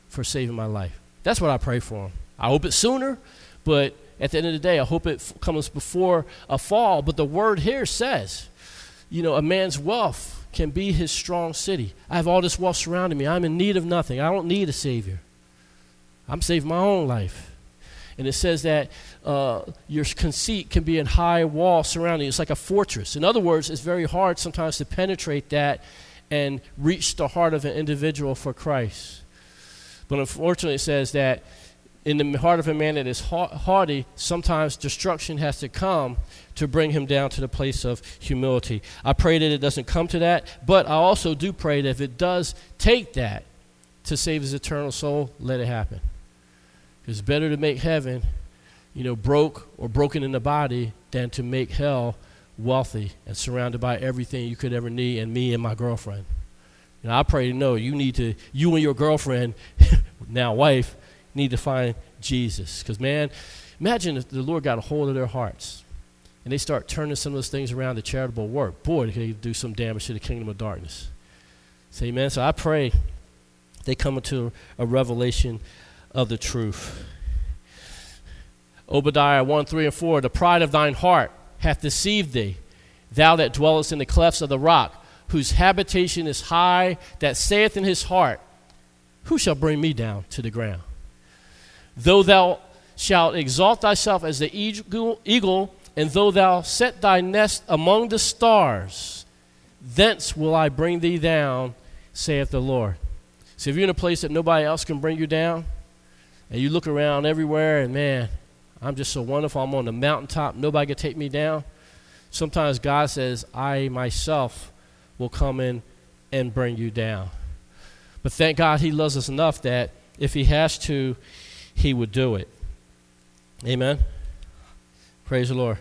for saving my life. That's what I pray for him. I hope it's sooner, but at the end of the day. I hope it comes before a fall. But the word here says, you know, a man's wealth can be his strong city. I have all this wealth surrounding me. I'm in need of nothing. I don't need a Savior. I'm saving my own life. And it says that uh, your conceit can be a high wall surrounding you. It's like a fortress. In other words, it's very hard sometimes to penetrate that and reach the heart of an individual for Christ. But unfortunately, it says that in the heart of a man that is haughty, sometimes destruction has to come to bring him down to the place of humility. I pray that it doesn't come to that, but I also do pray that if it does take that to save his eternal soul, let it happen. It's better to make heaven, you know, broke or broken in the body than to make hell wealthy and surrounded by everything you could ever need, and me and my girlfriend. Know, I pray to know you need to, you and your girlfriend, now wife, need to find Jesus. Because, man, imagine if the Lord got a hold of their hearts and they start turning some of those things around to charitable work. Boy, they could do some damage to the kingdom of darkness. Say, amen. So I pray they come into a revelation of the truth. Obadiah 1 3 and 4 The pride of thine heart hath deceived thee, thou that dwellest in the clefts of the rock, whose habitation is high, that saith in his heart, Who shall bring me down to the ground? Though thou shalt exalt thyself as the eagle, and though thou set thy nest among the stars, thence will I bring thee down, saith the Lord. So if you're in a place that nobody else can bring you down, and you look around everywhere, and man, I'm just so wonderful. I'm on the mountaintop. Nobody can take me down. Sometimes God says, I myself will come in and bring you down. But thank God He loves us enough that if He has to, he would do it. Amen. Praise the Lord.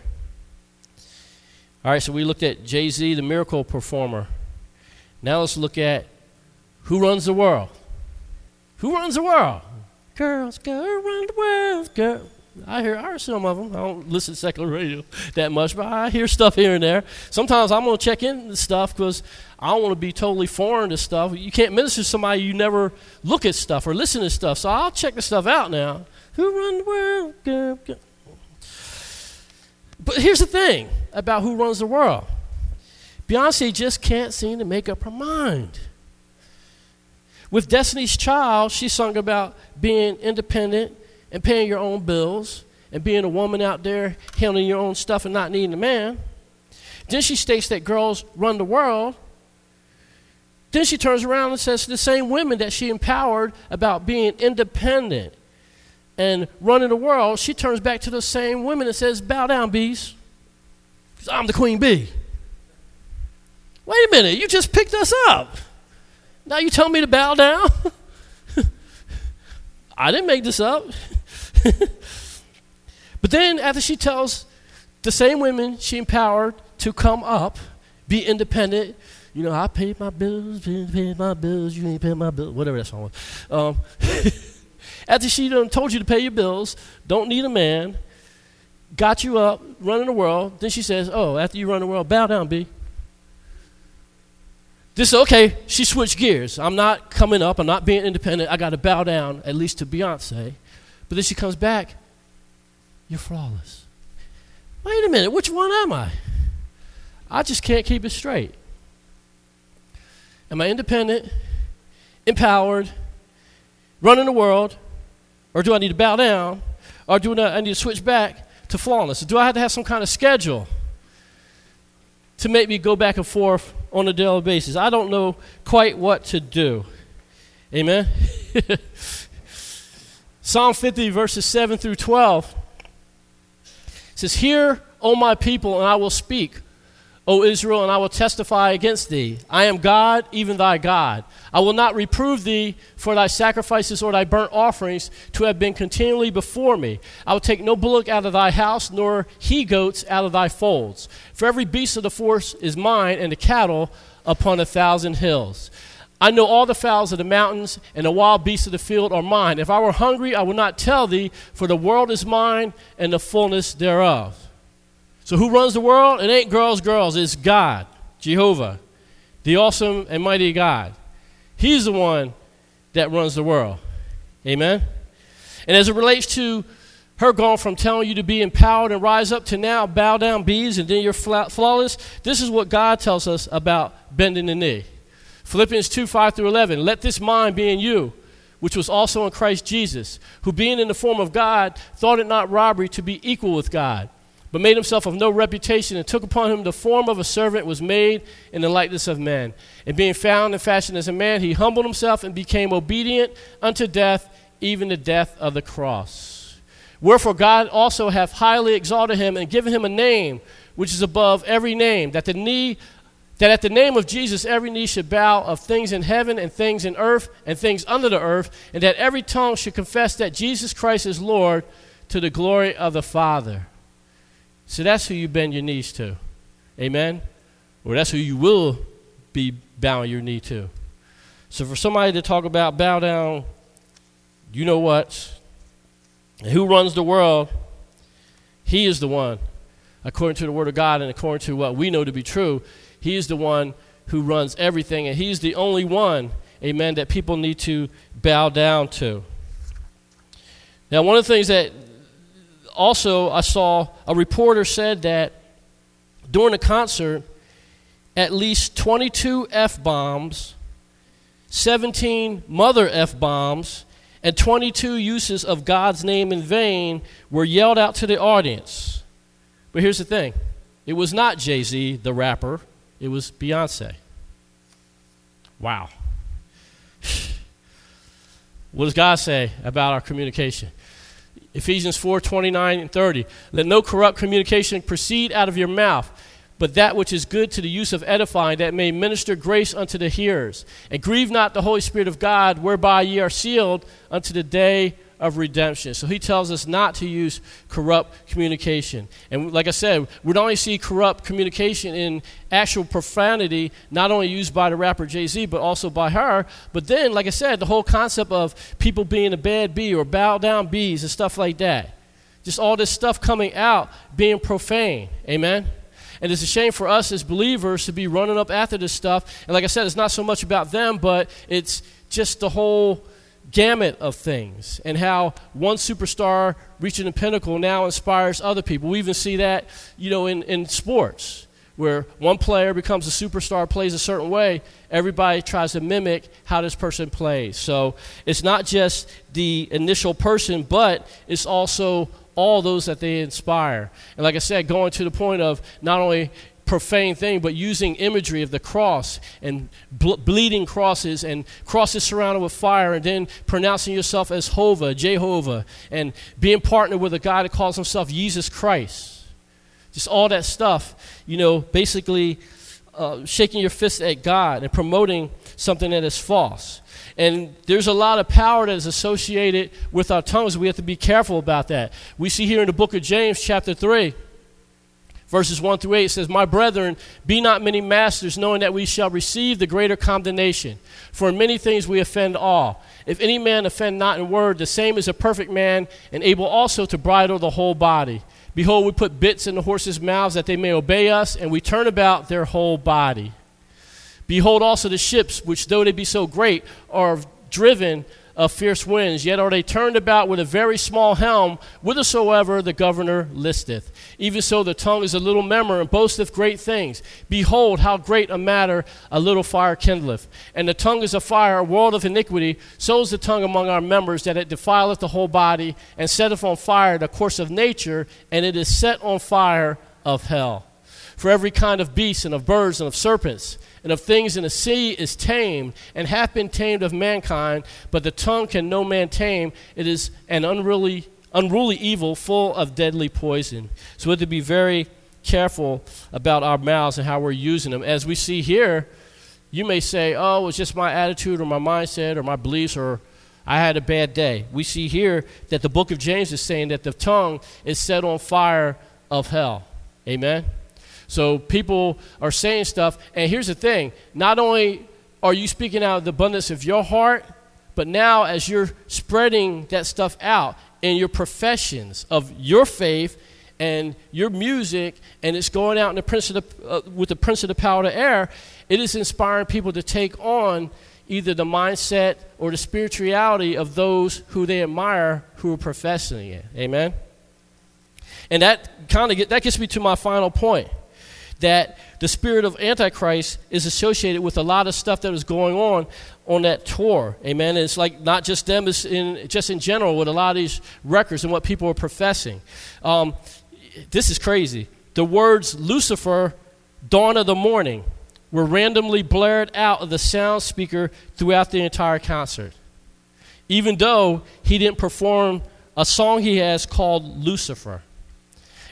All right, so we looked at Jay Z, the miracle performer. Now let's look at who runs the world. Who runs the world? Girls, girls run the world, girl. I hear, I hear some of them. I don't listen to secular radio that much, but I hear stuff here and there. Sometimes I'm going to check into stuff because I don't want to be totally foreign to stuff. You can't minister to somebody you never look at stuff or listen to stuff. So I'll check the stuff out now. Who run the world? But here's the thing about who runs the world Beyonce just can't seem to make up her mind. With Destiny's Child, she sung about being independent and paying your own bills and being a woman out there handling your own stuff and not needing a man. Then she states that girls run the world. Then she turns around and says to the same women that she empowered about being independent and running the world, she turns back to the same women and says, Bow down, bees, because I'm the queen bee. Wait a minute, you just picked us up. Now you tell me to bow down? I didn't make this up. but then, after she tells the same women she empowered to come up, be independent, you know, I paid my bills, paid my bills, you ain't paid my bills, whatever that song was. Um, after she done told you to pay your bills, don't need a man, got you up, running the world, then she says, oh, after you run the world, bow down, B. This okay, she switched gears. I'm not coming up, I'm not being independent. I got to bow down, at least to Beyonce. But then she comes back, You're flawless. Wait a minute, which one am I? I just can't keep it straight. Am I independent, empowered, running the world, or do I need to bow down, or do I need to switch back to flawless? Do I have to have some kind of schedule to make me go back and forth on a daily basis. I don't know quite what to do. Amen. Psalm 50, verses 7 through 12 says, Hear, O my people, and I will speak. O Israel, and I will testify against thee. I am God, even thy God. I will not reprove thee for thy sacrifices or thy burnt offerings to have been continually before me. I will take no bullock out of thy house, nor he goats out of thy folds. For every beast of the forest is mine, and the cattle upon a thousand hills. I know all the fowls of the mountains, and the wild beasts of the field are mine. If I were hungry, I would not tell thee, for the world is mine, and the fullness thereof. So, who runs the world? It ain't girls, girls. It's God, Jehovah, the awesome and mighty God. He's the one that runs the world. Amen? And as it relates to her going from telling you to be empowered and rise up to now bow down, bees, and then you're flawless, this is what God tells us about bending the knee. Philippians 2 5 through 11. Let this mind be in you, which was also in Christ Jesus, who being in the form of God, thought it not robbery to be equal with God, but made himself of no reputation, and took upon him the form of a servant, was made in the likeness of men. And being found and fashioned as a man, he humbled himself and became obedient unto death, even the death of the cross. Wherefore God also hath highly exalted him and given him a name which is above every name, that the knee that at the name of Jesus every knee should bow of things in heaven and things in earth and things under the earth, and that every tongue should confess that Jesus Christ is Lord to the glory of the Father. So that's who you bend your knees to. Amen? Or that's who you will be bowing your knee to. So for somebody to talk about bow down, you know what? Who runs the world? He is the one, according to the Word of God and according to what we know to be true. He is the one who runs everything, and He's the only one, amen, that people need to bow down to. Now, one of the things that also I saw a reporter said that during the concert, at least 22 F bombs, 17 mother F bombs, and 22 uses of God's name in vain were yelled out to the audience. But here's the thing it was not Jay Z, the rapper, it was Beyonce. Wow. what does God say about our communication? Ephesians 4 29 and 30. Let no corrupt communication proceed out of your mouth, but that which is good to the use of edifying, that may minister grace unto the hearers. And grieve not the Holy Spirit of God, whereby ye are sealed unto the day of redemption. So he tells us not to use corrupt communication. And like I said, we don't only see corrupt communication in actual profanity, not only used by the rapper Jay Z, but also by her. But then, like I said, the whole concept of people being a bad bee or bow down bees and stuff like that. Just all this stuff coming out being profane. Amen? And it's a shame for us as believers to be running up after this stuff. And like I said, it's not so much about them, but it's just the whole gamut of things and how one superstar reaching the pinnacle now inspires other people. We even see that, you know, in, in sports where one player becomes a superstar, plays a certain way, everybody tries to mimic how this person plays. So it's not just the initial person, but it's also all those that they inspire. And like I said, going to the point of not only profane thing, but using imagery of the cross and ble- bleeding crosses and crosses surrounded with fire, and then pronouncing yourself as Hova, Jehovah, and being partnered with a guy that calls himself Jesus Christ. Just all that stuff, you know, basically uh, shaking your fist at God and promoting something that is false. And there's a lot of power that is associated with our tongues. We have to be careful about that. We see here in the book of James, chapter 3 verses 1 through 8 says, My brethren, be not many masters, knowing that we shall receive the greater condemnation. For in many things we offend all. If any man offend not in word, the same is a perfect man, and able also to bridle the whole body. Behold, we put bits in the horses' mouths that they may obey us, and we turn about their whole body. Behold also the ships, which though they be so great, are driven of fierce winds, yet are they turned about with a very small helm, whithersoever the governor listeth. Even so, the tongue is a little member and boasteth great things. Behold, how great a matter a little fire kindleth. And the tongue is a fire, a world of iniquity. So is the tongue among our members, that it defileth the whole body, and setteth on fire the course of nature, and it is set on fire of hell. For every kind of beast, and of birds, and of serpents, and of things in the sea is tamed, and hath been tamed of mankind, but the tongue can no man tame. It is an unruly, unruly evil full of deadly poison. So we have to be very careful about our mouths and how we're using them. As we see here, you may say, oh, it's just my attitude or my mindset or my beliefs or I had a bad day. We see here that the book of James is saying that the tongue is set on fire of hell. Amen? So people are saying stuff. And here's the thing not only are you speaking out of the abundance of your heart, but now as you're spreading that stuff out in your professions of your faith and your music, and it's going out in the prince of the, uh, with the prince of the power of the air, it is inspiring people to take on either the mindset or the spirituality of those who they admire who are professing it. Amen. And that kind of get, that gets me to my final point that the spirit of Antichrist is associated with a lot of stuff that was going on on that tour. Amen. And it's like not just them, it's in, just in general with a lot of these records and what people are professing. Um, this is crazy. The words Lucifer, dawn of the morning, were randomly blared out of the sound speaker throughout the entire concert. Even though he didn't perform a song he has called Lucifer.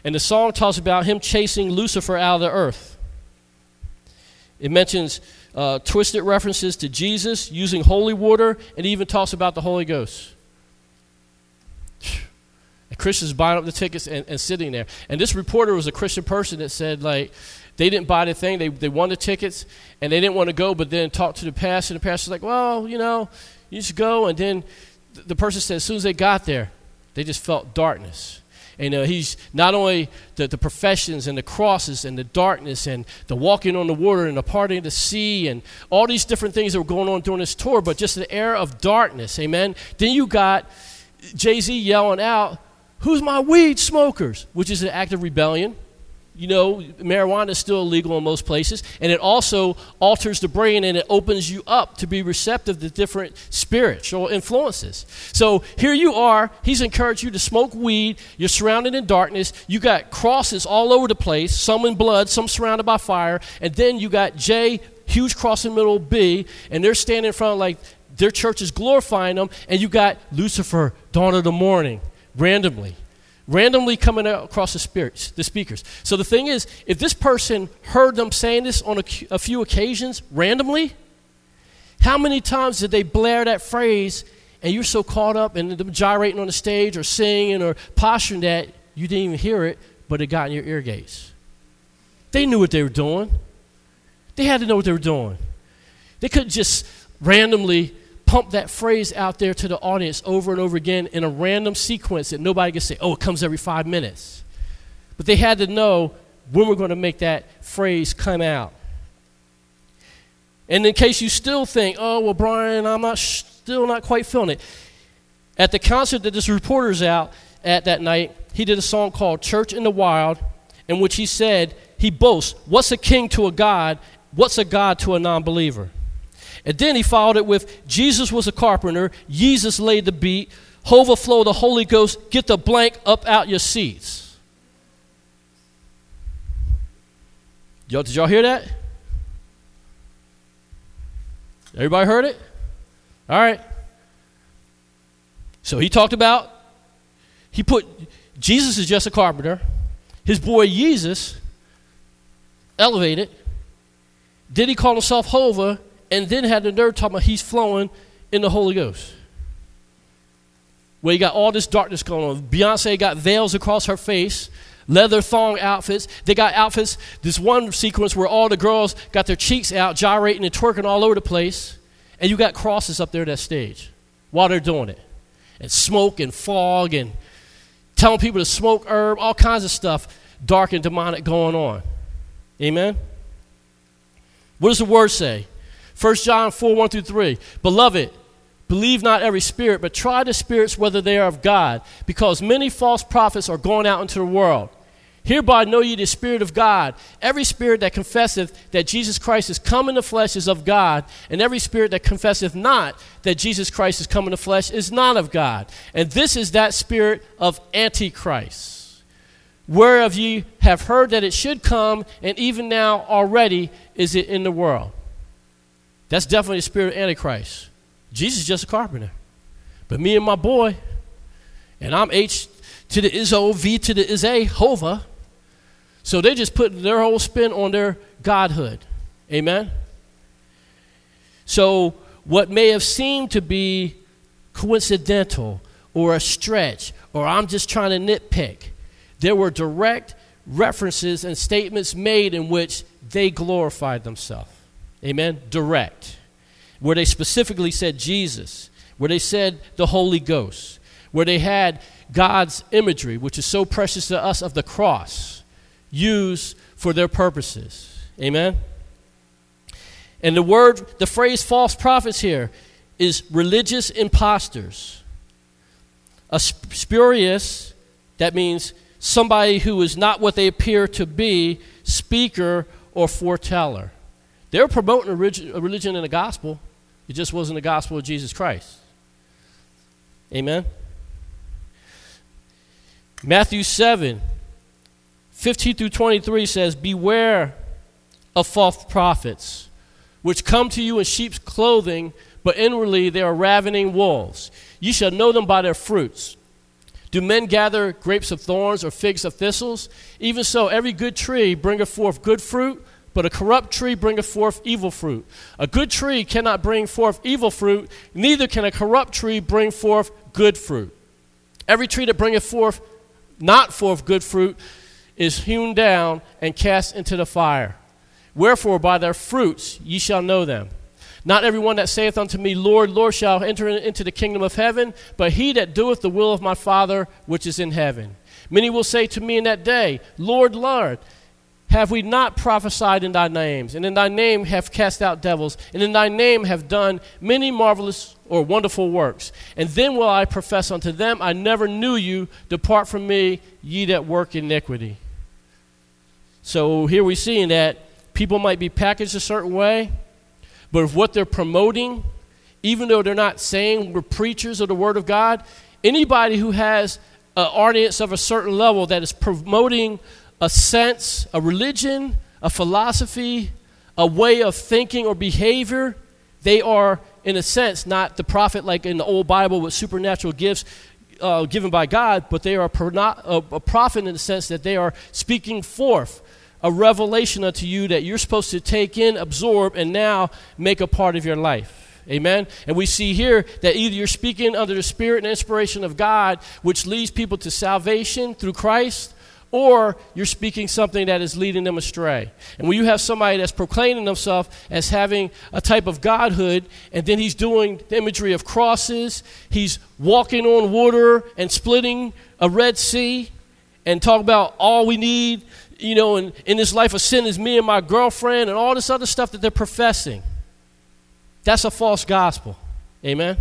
And the song talks about him chasing Lucifer out of the earth. It mentions uh, twisted references to Jesus using holy water and even talks about the Holy Ghost. And Christians buying up the tickets and, and sitting there. And this reporter was a Christian person that said, like, they didn't buy the thing. They, they won the tickets and they didn't want to go, but then talked to the pastor. And the pastor's like, well, you know, you should go. And then the person said, as soon as they got there, they just felt darkness. And uh, he's not only the, the professions and the crosses and the darkness and the walking on the water and the parting of the sea and all these different things that were going on during this tour, but just the air of darkness. Amen. Then you got Jay Z yelling out, Who's my weed smokers? Which is an act of rebellion you know, marijuana is still illegal in most places, and it also alters the brain and it opens you up to be receptive to different spiritual influences. So here you are, he's encouraged you to smoke weed, you're surrounded in darkness, you got crosses all over the place, some in blood, some surrounded by fire, and then you got J, huge cross in the middle, B, and they're standing in front like their church is glorifying them, and you got Lucifer, dawn of the morning, randomly randomly coming across the, spirits, the speakers. So the thing is, if this person heard them saying this on a, a few occasions randomly, how many times did they blare that phrase and you're so caught up in them gyrating on the stage or singing or posturing that you didn't even hear it, but it got in your ear gates? They knew what they were doing. They had to know what they were doing. They couldn't just randomly pump that phrase out there to the audience over and over again in a random sequence that nobody can say, oh, it comes every five minutes. But they had to know when we're going to make that phrase come out. And in case you still think, oh, well, Brian, I'm not still not quite feeling it. At the concert that this reporter's out at that night, he did a song called Church in the Wild, in which he said, he boasts, What's a king to a God? What's a God to a non believer? And then he followed it with Jesus was a carpenter, Jesus laid the beat, overflow the Holy Ghost, get the blank up out your seats. Y'all, did y'all hear that? Everybody heard it? All right. So he talked about, he put, Jesus is just a carpenter. His boy Jesus, elevated. Did he call himself Hova? And then had the nerve talking about he's flowing in the Holy Ghost. Where you got all this darkness going on. Beyonce got veils across her face, leather thong outfits. They got outfits, this one sequence where all the girls got their cheeks out, gyrating and twerking all over the place. And you got crosses up there at that stage while they're doing it. And smoke and fog and telling people to smoke herb, all kinds of stuff, dark and demonic going on. Amen? What does the word say? 1 John 4 1 through 3. Beloved, believe not every spirit, but try the spirits whether they are of God, because many false prophets are going out into the world. Hereby know ye the Spirit of God. Every spirit that confesseth that Jesus Christ is come in the flesh is of God, and every spirit that confesseth not that Jesus Christ is come in the flesh is not of God. And this is that spirit of Antichrist, whereof ye have heard that it should come, and even now already is it in the world. That's definitely the spirit of Antichrist. Jesus is just a carpenter. But me and my boy, and I'm H to the is O, V to the is A, Hova. So they just put their whole spin on their godhood. Amen? So what may have seemed to be coincidental or a stretch, or I'm just trying to nitpick, there were direct references and statements made in which they glorified themselves. Amen? Direct. Where they specifically said Jesus, where they said the Holy Ghost, where they had God's imagery, which is so precious to us of the cross, used for their purposes. Amen? And the word, the phrase false prophets here is religious imposters. A spurious, that means somebody who is not what they appear to be, speaker or foreteller. They were promoting a religion and a gospel. It just wasn't the gospel of Jesus Christ. Amen. Matthew 7, 15 through 23 says, Beware of false prophets, which come to you in sheep's clothing, but inwardly they are ravening wolves. You shall know them by their fruits. Do men gather grapes of thorns or figs of thistles? Even so, every good tree bringeth forth good fruit, but a corrupt tree bringeth forth evil fruit. A good tree cannot bring forth evil fruit, neither can a corrupt tree bring forth good fruit. Every tree that bringeth forth not forth good fruit is hewn down and cast into the fire. Wherefore, by their fruits ye shall know them. Not everyone that saith unto me, Lord, Lord, shall enter into the kingdom of heaven, but he that doeth the will of my Father which is in heaven. Many will say to me in that day, Lord, Lord, have we not prophesied in thy names, and in thy name have cast out devils, and in thy name have done many marvelous or wonderful works? And then will I profess unto them, I never knew you, depart from me, ye that work iniquity. So here we see in that people might be packaged a certain way, but if what they're promoting, even though they're not saying we're preachers of the Word of God, anybody who has an audience of a certain level that is promoting a sense, a religion, a philosophy, a way of thinking or behavior, they are, in a sense, not the prophet like in the old Bible with supernatural gifts uh, given by God, but they are a, a prophet in the sense that they are speaking forth a revelation unto you that you're supposed to take in, absorb, and now make a part of your life. Amen. And we see here that either you're speaking under the spirit and inspiration of God, which leads people to salvation through Christ, or you're speaking something that is leading them astray. And when you have somebody that's proclaiming themselves as having a type of godhood, and then he's doing the imagery of crosses, he's walking on water and splitting a Red Sea, and talk about all we need you know, in, in this life of sin is me and my girlfriend and all this other stuff that they're professing. That's a false gospel. Amen?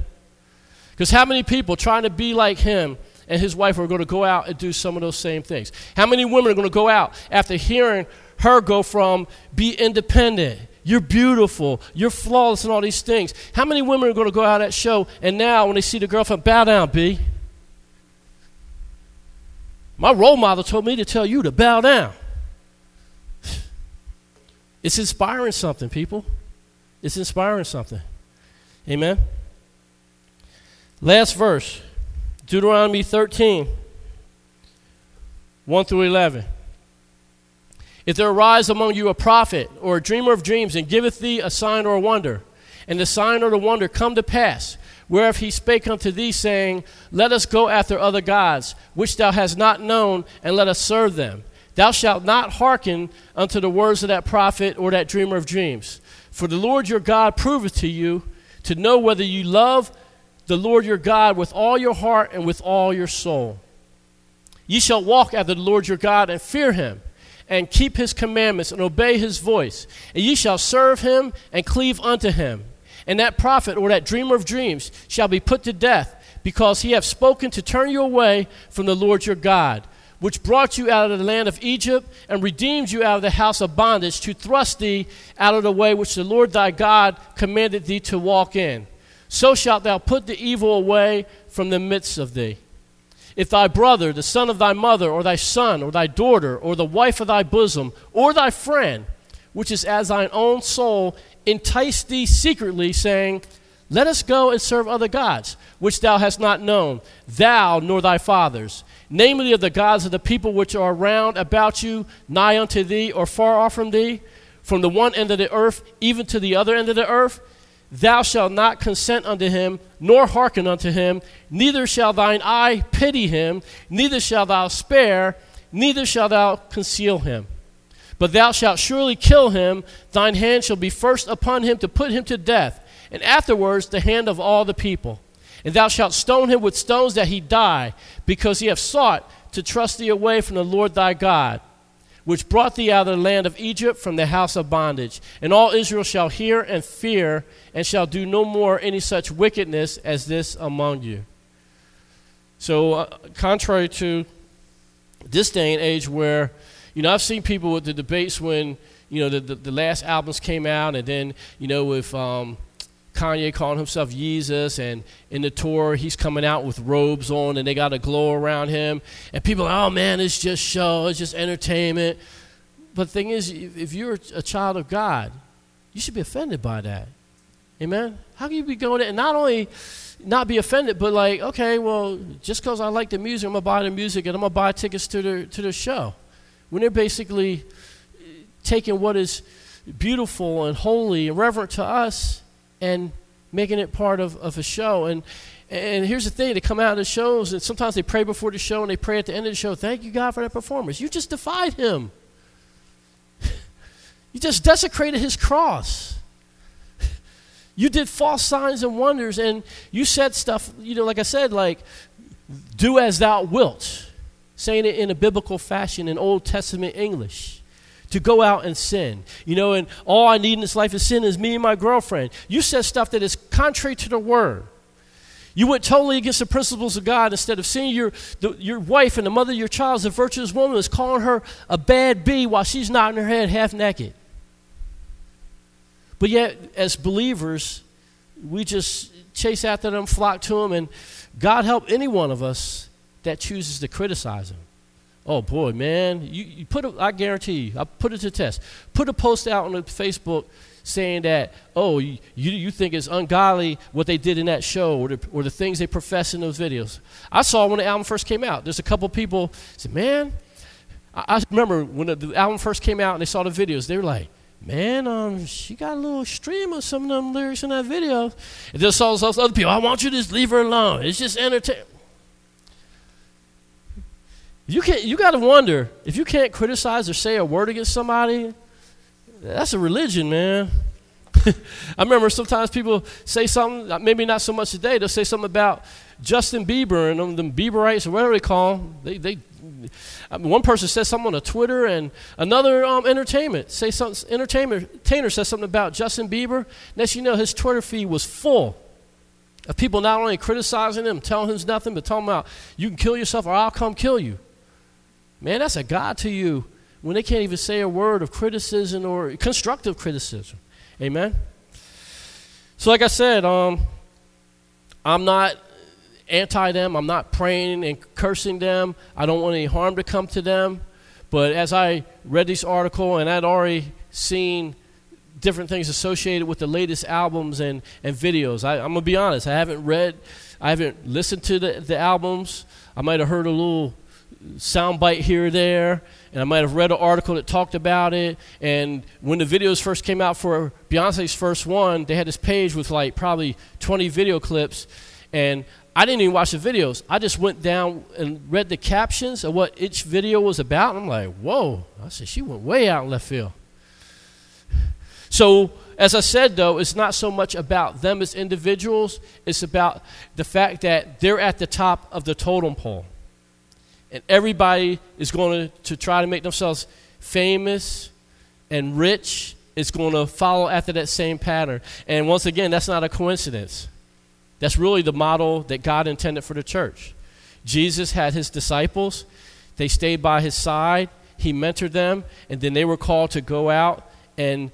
Because how many people trying to be like him and his wife are going to go out and do some of those same things? How many women are going to go out after hearing her go from be independent, you're beautiful, you're flawless, and all these things? How many women are going to go out at that show and now when they see the girlfriend, bow down, B? My role model told me to tell you to bow down. It's inspiring something, people. It's inspiring something. Amen. Last verse Deuteronomy 13, 1 through 11. If there arise among you a prophet or a dreamer of dreams, and giveth thee a sign or a wonder, and the sign or the wonder come to pass, whereof he spake unto thee, saying, Let us go after other gods, which thou hast not known, and let us serve them. Thou shalt not hearken unto the words of that prophet or that dreamer of dreams. For the Lord your God proveth to you to know whether you love the Lord your God with all your heart and with all your soul. Ye shall walk after the Lord your God and fear him, and keep his commandments and obey his voice. And ye shall serve him and cleave unto him. And that prophet or that dreamer of dreams shall be put to death, because he hath spoken to turn you away from the Lord your God which brought you out of the land of Egypt and redeemed you out of the house of bondage to thrust thee out of the way which the Lord thy God commanded thee to walk in. So shalt thou put the evil away from the midst of thee. If thy brother, the son of thy mother, or thy son, or thy daughter, or the wife of thy bosom, or thy friend, which is as thine own soul, entice thee secretly, saying, Let us go and serve other gods, which thou hast not known, thou nor thy fathers namely of the gods of the people which are round about you, nigh unto thee, or far off from thee, from the one end of the earth even to the other end of the earth, thou shalt not consent unto him, nor hearken unto him, neither shall thine eye pity him, neither shalt thou spare, neither shalt thou conceal him. But thou shalt surely kill him, thine hand shall be first upon him to put him to death, and afterwards the hand of all the people. And thou shalt stone him with stones that he die, because he hath sought to trust thee away from the Lord thy God, which brought thee out of the land of Egypt from the house of bondage. And all Israel shall hear and fear, and shall do no more any such wickedness as this among you. So, uh, contrary to this day and age where, you know, I've seen people with the debates when, you know, the, the, the last albums came out, and then, you know, with um, Kanye calling himself Jesus, and in the tour, he's coming out with robes on, and they got a glow around him. And people are, oh man, it's just show, it's just entertainment. But the thing is, if you're a child of God, you should be offended by that. Amen? How can you be going and not only not be offended, but like, okay, well, just because I like the music, I'm going to buy the music and I'm going to buy tickets to the, to the show. When they're basically taking what is beautiful and holy and reverent to us and making it part of, of a show. And, and here's the thing they come out of the shows, and sometimes they pray before the show and they pray at the end of the show, Thank you, God, for that performance. You just defied him, you just desecrated his cross. You did false signs and wonders, and you said stuff, you know, like I said, like, do as thou wilt, saying it in a biblical fashion in Old Testament English to go out and sin. You know, and all I need in this life is sin is me and my girlfriend. You said stuff that is contrary to the word. You went totally against the principles of God instead of seeing your, the, your wife and the mother of your child as a virtuous woman, is calling her a bad bee while she's nodding her head half naked. But yet, as believers, we just chase after them, flock to them, and God help any one of us that chooses to criticize them. Oh boy, man, you, you put a, I guarantee you, I put it to test. Put a post out on Facebook saying that, oh, you, you think it's ungodly what they did in that show or the, or the things they profess in those videos. I saw when the album first came out. There's a couple people said, man, I, I remember when the, the album first came out and they saw the videos, they were like, man, um, she got a little stream of some of them lyrics in that video. And then saw those other people, I want you to just leave her alone. It's just entertainment. You can't. You got to wonder if you can't criticize or say a word against somebody. That's a religion, man. I remember sometimes people say something, maybe not so much today. They'll say something about Justin Bieber and them, them Bieberites or whatever they call them. They, they I mean, one person says something on Twitter, and another um, entertainment say something. Entertainer says something about Justin Bieber. Next, you know, his Twitter feed was full of people not only criticizing him, telling him nothing, but talking about you can kill yourself or I'll come kill you. Man, that's a God to you when they can't even say a word of criticism or constructive criticism. Amen. So, like I said, um, I'm not anti them. I'm not praying and cursing them. I don't want any harm to come to them. But as I read this article and I'd already seen different things associated with the latest albums and, and videos, I, am going to be honest. I haven't read, I haven't listened to the, the albums. I might have heard a little soundbite here or there, and I might have read an article that talked about it. And when the videos first came out for Beyonce's first one, they had this page with like probably 20 video clips, and I didn't even watch the videos. I just went down and read the captions of what each video was about. And I'm like, whoa. I said, she went way out in left field. So, as I said, though, it's not so much about them as individuals, it's about the fact that they're at the top of the totem pole. And everybody is going to, to try to make themselves famous and rich, is going to follow after that same pattern. And once again, that's not a coincidence. That's really the model that God intended for the church. Jesus had his disciples, they stayed by his side, he mentored them, and then they were called to go out and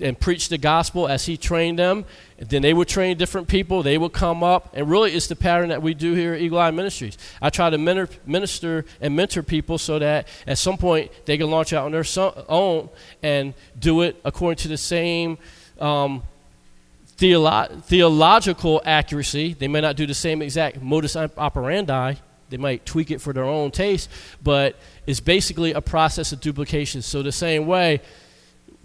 and preach the gospel as he trained them. Then they would train different people. They would come up. And really, it's the pattern that we do here at Eagle Eye Ministries. I try to minister and mentor people so that at some point they can launch out on their own and do it according to the same um, theolo- theological accuracy. They may not do the same exact modus operandi. They might tweak it for their own taste, but it's basically a process of duplication. So, the same way,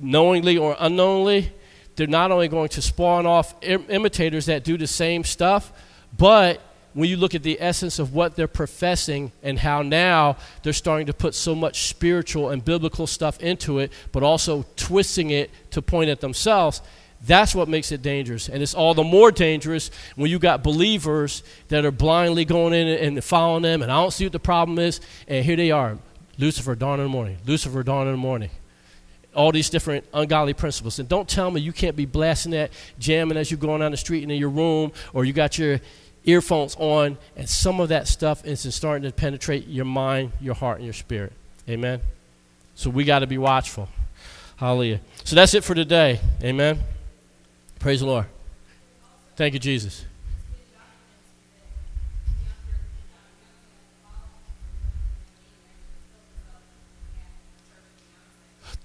knowingly or unknowingly, they're not only going to spawn off Im- imitators that do the same stuff, but when you look at the essence of what they're professing and how now they're starting to put so much spiritual and biblical stuff into it, but also twisting it to point at themselves, that's what makes it dangerous. And it's all the more dangerous when you got believers that are blindly going in and following them, and I don't see what the problem is, and here they are. Lucifer, dawn in the morning. Lucifer, dawn in the morning. All these different ungodly principles. And don't tell me you can't be blasting that, jamming as you're going down the street and in your room, or you got your earphones on, and some of that stuff is starting to penetrate your mind, your heart, and your spirit. Amen? So we got to be watchful. Hallelujah. So that's it for today. Amen. Praise the Lord. Thank you, Jesus.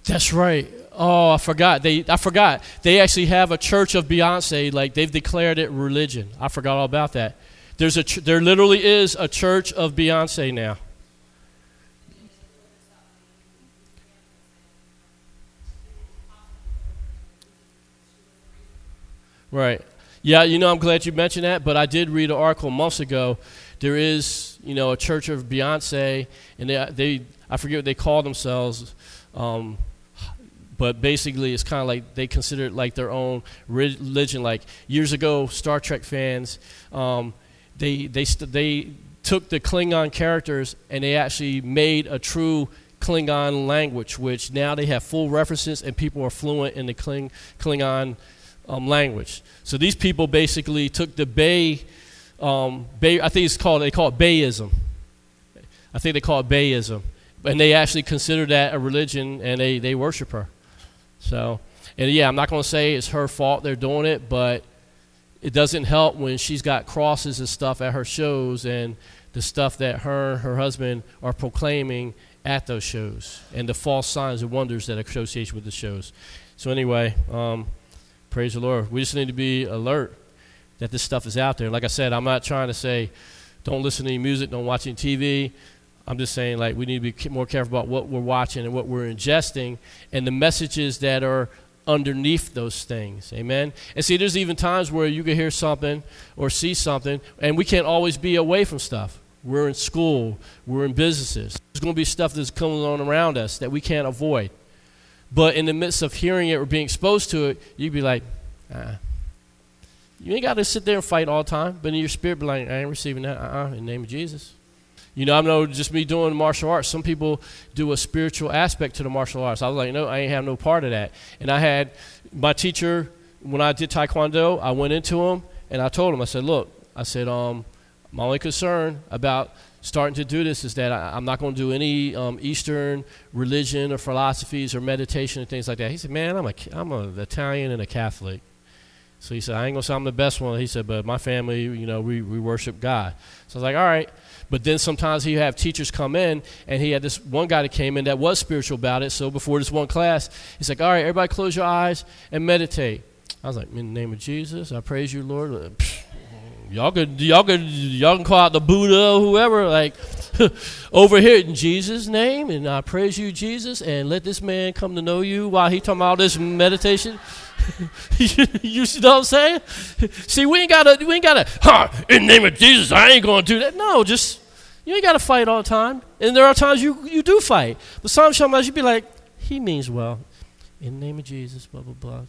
That's right. Oh, I forgot. They I forgot. They actually have a church of Beyonce. Like they've declared it religion. I forgot all about that. There's a ch- there literally is a church of Beyonce now. Right. Yeah, you know, I'm glad you mentioned that, but I did read an article months ago. There is, you know, a church of Beyonce, and they, they I forget what they call themselves. Um, but basically it's kind of like they consider it like their own religion. Like years ago, Star Trek fans, um, they they st- they took the Klingon characters and they actually made a true Klingon language, which now they have full references and people are fluent in the Kling- Klingon um, language. So these people basically took the Bay, um, Bay, I think it's called they call it Beyism. I think they call it Beyism, and they actually consider that a religion and they they worship her. So, and yeah, I'm not going to say it's her fault they're doing it, but it doesn't help when she's got crosses and stuff at her shows and the stuff that her her husband are proclaiming at those shows and the false signs and wonders that are associated with the shows. So, anyway, um, praise the Lord. We just need to be alert that this stuff is out there. Like I said, I'm not trying to say don't listen to any music, don't watch any TV. I'm just saying, like, we need to be more careful about what we're watching and what we're ingesting and the messages that are underneath those things. Amen. And see, there's even times where you can hear something or see something, and we can't always be away from stuff. We're in school, we're in businesses. There's going to be stuff that's coming on around us that we can't avoid. But in the midst of hearing it or being exposed to it, you'd be like, ah. You ain't got to sit there and fight all the time, but in your spirit, be like, I ain't receiving that. Uh-uh, in the name of Jesus. You know, I know just me doing martial arts. Some people do a spiritual aspect to the martial arts. I was like, no, I ain't have no part of that. And I had my teacher when I did Taekwondo. I went into him and I told him, I said, look, I said, um, my only concern about starting to do this is that I, am not going to do any um, Eastern religion or philosophies or meditation and things like that. He said, man, I'm a, I'm an Italian and a Catholic. So he said, I ain't to say I'm the best one. He said, but my family, you know, we, we worship God. So I was like, all right. But then sometimes he have teachers come in, and he had this one guy that came in that was spiritual about it. So before this one class, he's like, "All right, everybody, close your eyes and meditate." I was like, "In the name of Jesus, I praise you, Lord." Psh, y'all could, y'all could, y'all can call out the Buddha or whoever, like over here in Jesus' name, and I praise you, Jesus, and let this man come to know you while he talking about this meditation. you, know what I'm saying? See, we ain't gotta, we ain't gotta, huh, in the name of Jesus, I ain't gonna do that. No, just, you ain't gotta fight all the time. And there are times you, you do fight. But sometimes you be like, he means well. In the name of Jesus, blah, blah, blah.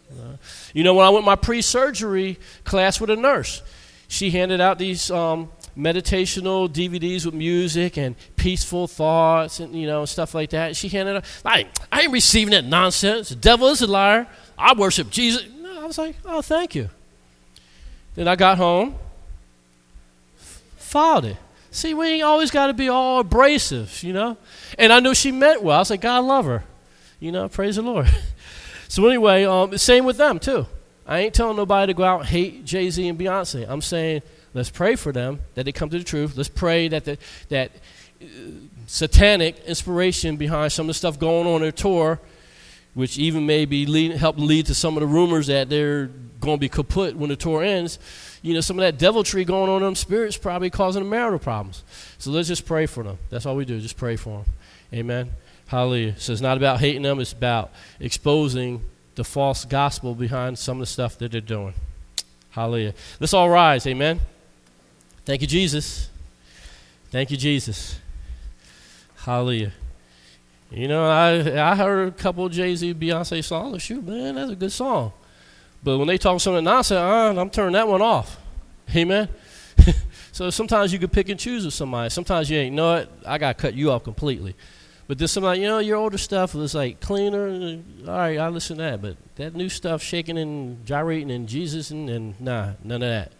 You know, when I went my pre surgery class with a nurse, she handed out these um, meditational DVDs with music and peaceful thoughts and, you know, stuff like that. She handed out, I, I ain't receiving that nonsense. The devil is a liar. I worship Jesus. No, I was like, oh, thank you. Then I got home, filed it. See, we ain't always got to be all abrasive, you know? And I knew she meant well. I was like, God love her. You know, praise the Lord. so anyway, um, same with them, too. I ain't telling nobody to go out and hate Jay-Z and Beyonce. I'm saying let's pray for them, that they come to the truth. Let's pray that the, that uh, satanic inspiration behind some of the stuff going on their tour – which even maybe lead, help lead to some of the rumors that they're going to be kaput when the tour ends. You know, some of that deviltry going on in them spirits probably causing them marital problems. So let's just pray for them. That's all we do, just pray for them. Amen. Hallelujah. So it's not about hating them, it's about exposing the false gospel behind some of the stuff that they're doing. Hallelujah. Let's all rise. Amen. Thank you, Jesus. Thank you, Jesus. Hallelujah. You know, I I heard a couple Jay Z, Beyonce songs. Shoot, man, that's a good song. But when they talk something nonsense, uh, I'm turning that one off. Amen. so sometimes you can pick and choose with somebody. Sometimes you ain't know it. I got to cut you off completely. But then somebody, you know, your older stuff was like cleaner. All right, I listen to that. But that new stuff, shaking and gyrating and Jesus and, and nah, none of that.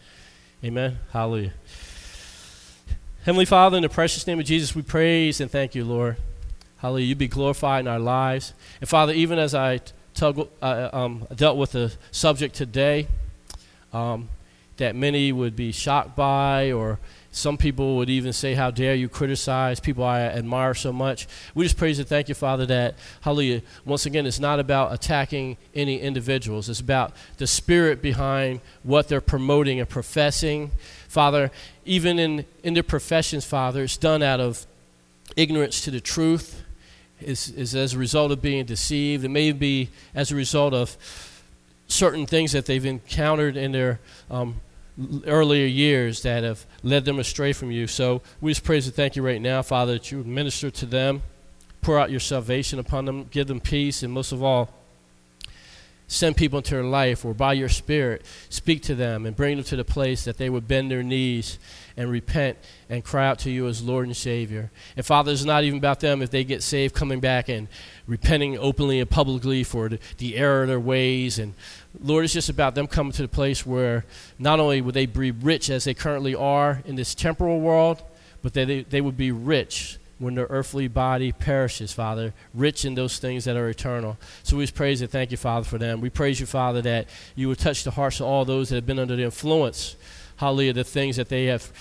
Amen. Hallelujah. Heavenly Father, in the precious name of Jesus, we praise and thank you, Lord. Hallelujah. You be glorified in our lives. And Father, even as I tug, uh, um, dealt with the subject today um, that many would be shocked by, or some people would even say, How dare you criticize people I admire so much. We just praise and thank you, Father, that, hallelujah, once again, it's not about attacking any individuals, it's about the spirit behind what they're promoting and professing. Father, even in, in their professions, Father, it's done out of ignorance to the truth, is, is as a result of being deceived. It may be as a result of certain things that they've encountered in their um, earlier years that have led them astray from you. So we just praise and thank you right now, Father, that you would minister to them, pour out your salvation upon them, give them peace, and most of all, send people into their life or by your spirit speak to them and bring them to the place that they would bend their knees and repent and cry out to you as lord and savior and father it's not even about them if they get saved coming back and repenting openly and publicly for the, the error of their ways and lord it's just about them coming to the place where not only would they be rich as they currently are in this temporal world but they, they would be rich when their earthly body perishes, Father, rich in those things that are eternal. So we just praise and thank you, Father, for them. We praise you, Father, that you would touch the hearts of all those that have been under the influence, hallelujah, the things that they have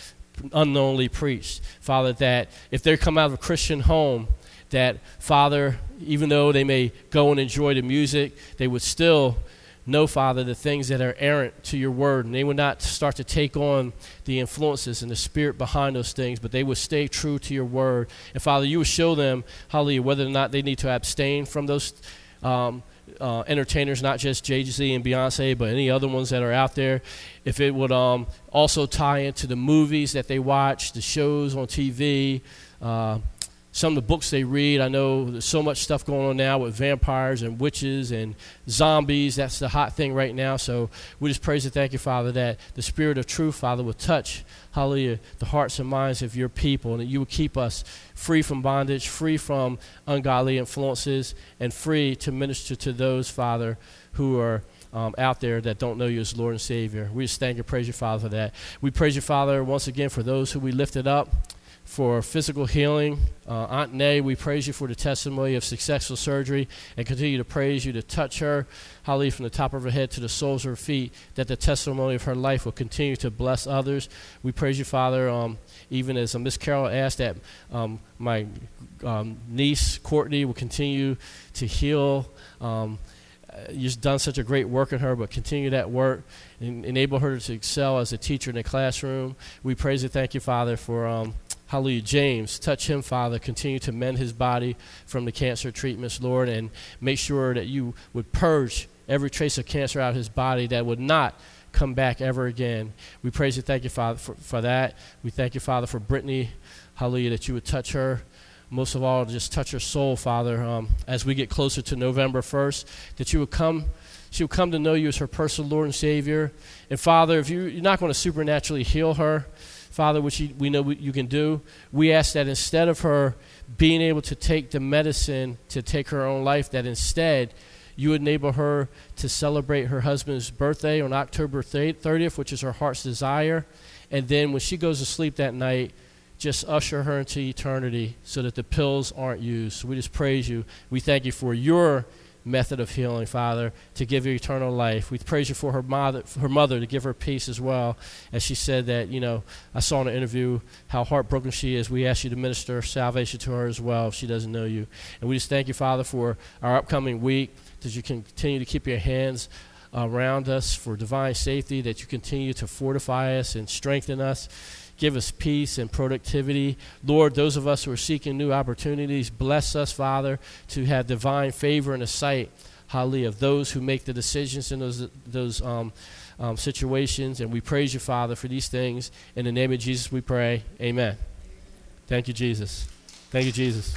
unknowingly preached. Father, that if they come out of a Christian home, that, Father, even though they may go and enjoy the music, they would still know, Father, the things that are errant to your word. And they would not start to take on the influences and the spirit behind those things, but they would stay true to your word. And Father, you would show them, hallelujah, whether or not they need to abstain from those. Um, uh, entertainers, not just Jay Z and Beyonce, but any other ones that are out there. If it would um, also tie into the movies that they watch, the shows on TV, uh, some of the books they read. I know there's so much stuff going on now with vampires and witches and zombies. That's the hot thing right now. So we just praise and thank you, Father, that the Spirit of truth, Father, will touch, hallelujah, the hearts and minds of your people, and that you will keep us free from bondage, free from ungodly influences, and free to minister to those, Father, who are. Um, out there that don't know you as Lord and Savior. We just thank you, praise you, Father, for that. We praise you, Father, once again for those who we lifted up for physical healing. Uh, Aunt Nay, we praise you for the testimony of successful surgery and continue to praise you to touch her, Holly, from the top of her head to the soles of her feet, that the testimony of her life will continue to bless others. We praise you, Father, um, even as uh, Miss Carol asked that um, my um, niece, Courtney, will continue to heal. Um, uh, you've done such a great work in her, but continue that work and enable her to excel as a teacher in the classroom. We praise and thank you, Father, for um, Hallelujah. James, touch him, Father. Continue to mend his body from the cancer treatments, Lord, and make sure that you would purge every trace of cancer out of his body that would not come back ever again. We praise you, thank you, Father, for, for that. We thank you, Father, for Brittany. Hallelujah, that you would touch her. Most of all, just touch her soul, Father, um, as we get closer to November 1st, that you would come she would come to know you as her personal Lord and Savior. And Father, if you, you're not going to supernaturally heal her, Father, which we know you can do, we ask that instead of her being able to take the medicine to take her own life, that instead you would enable her to celebrate her husband's birthday on October 30th, which is her heart's desire. And then when she goes to sleep that night, just usher her into eternity so that the pills aren't used. So we just praise you. We thank you for your method of healing, Father, to give her eternal life. We praise you for her mother, for her mother to give her peace as well. As she said that, you know, I saw in an interview how heartbroken she is. We ask you to minister salvation to her as well if she doesn't know you. And we just thank you, Father, for our upcoming week, that you continue to keep your hands around us for divine safety, that you continue to fortify us and strengthen us Give us peace and productivity. Lord, those of us who are seeking new opportunities, bless us, Father, to have divine favor in the sight, hallelujah, of those who make the decisions in those, those um, um, situations. And we praise you, Father, for these things. In the name of Jesus, we pray. Amen. Thank you, Jesus. Thank you, Jesus.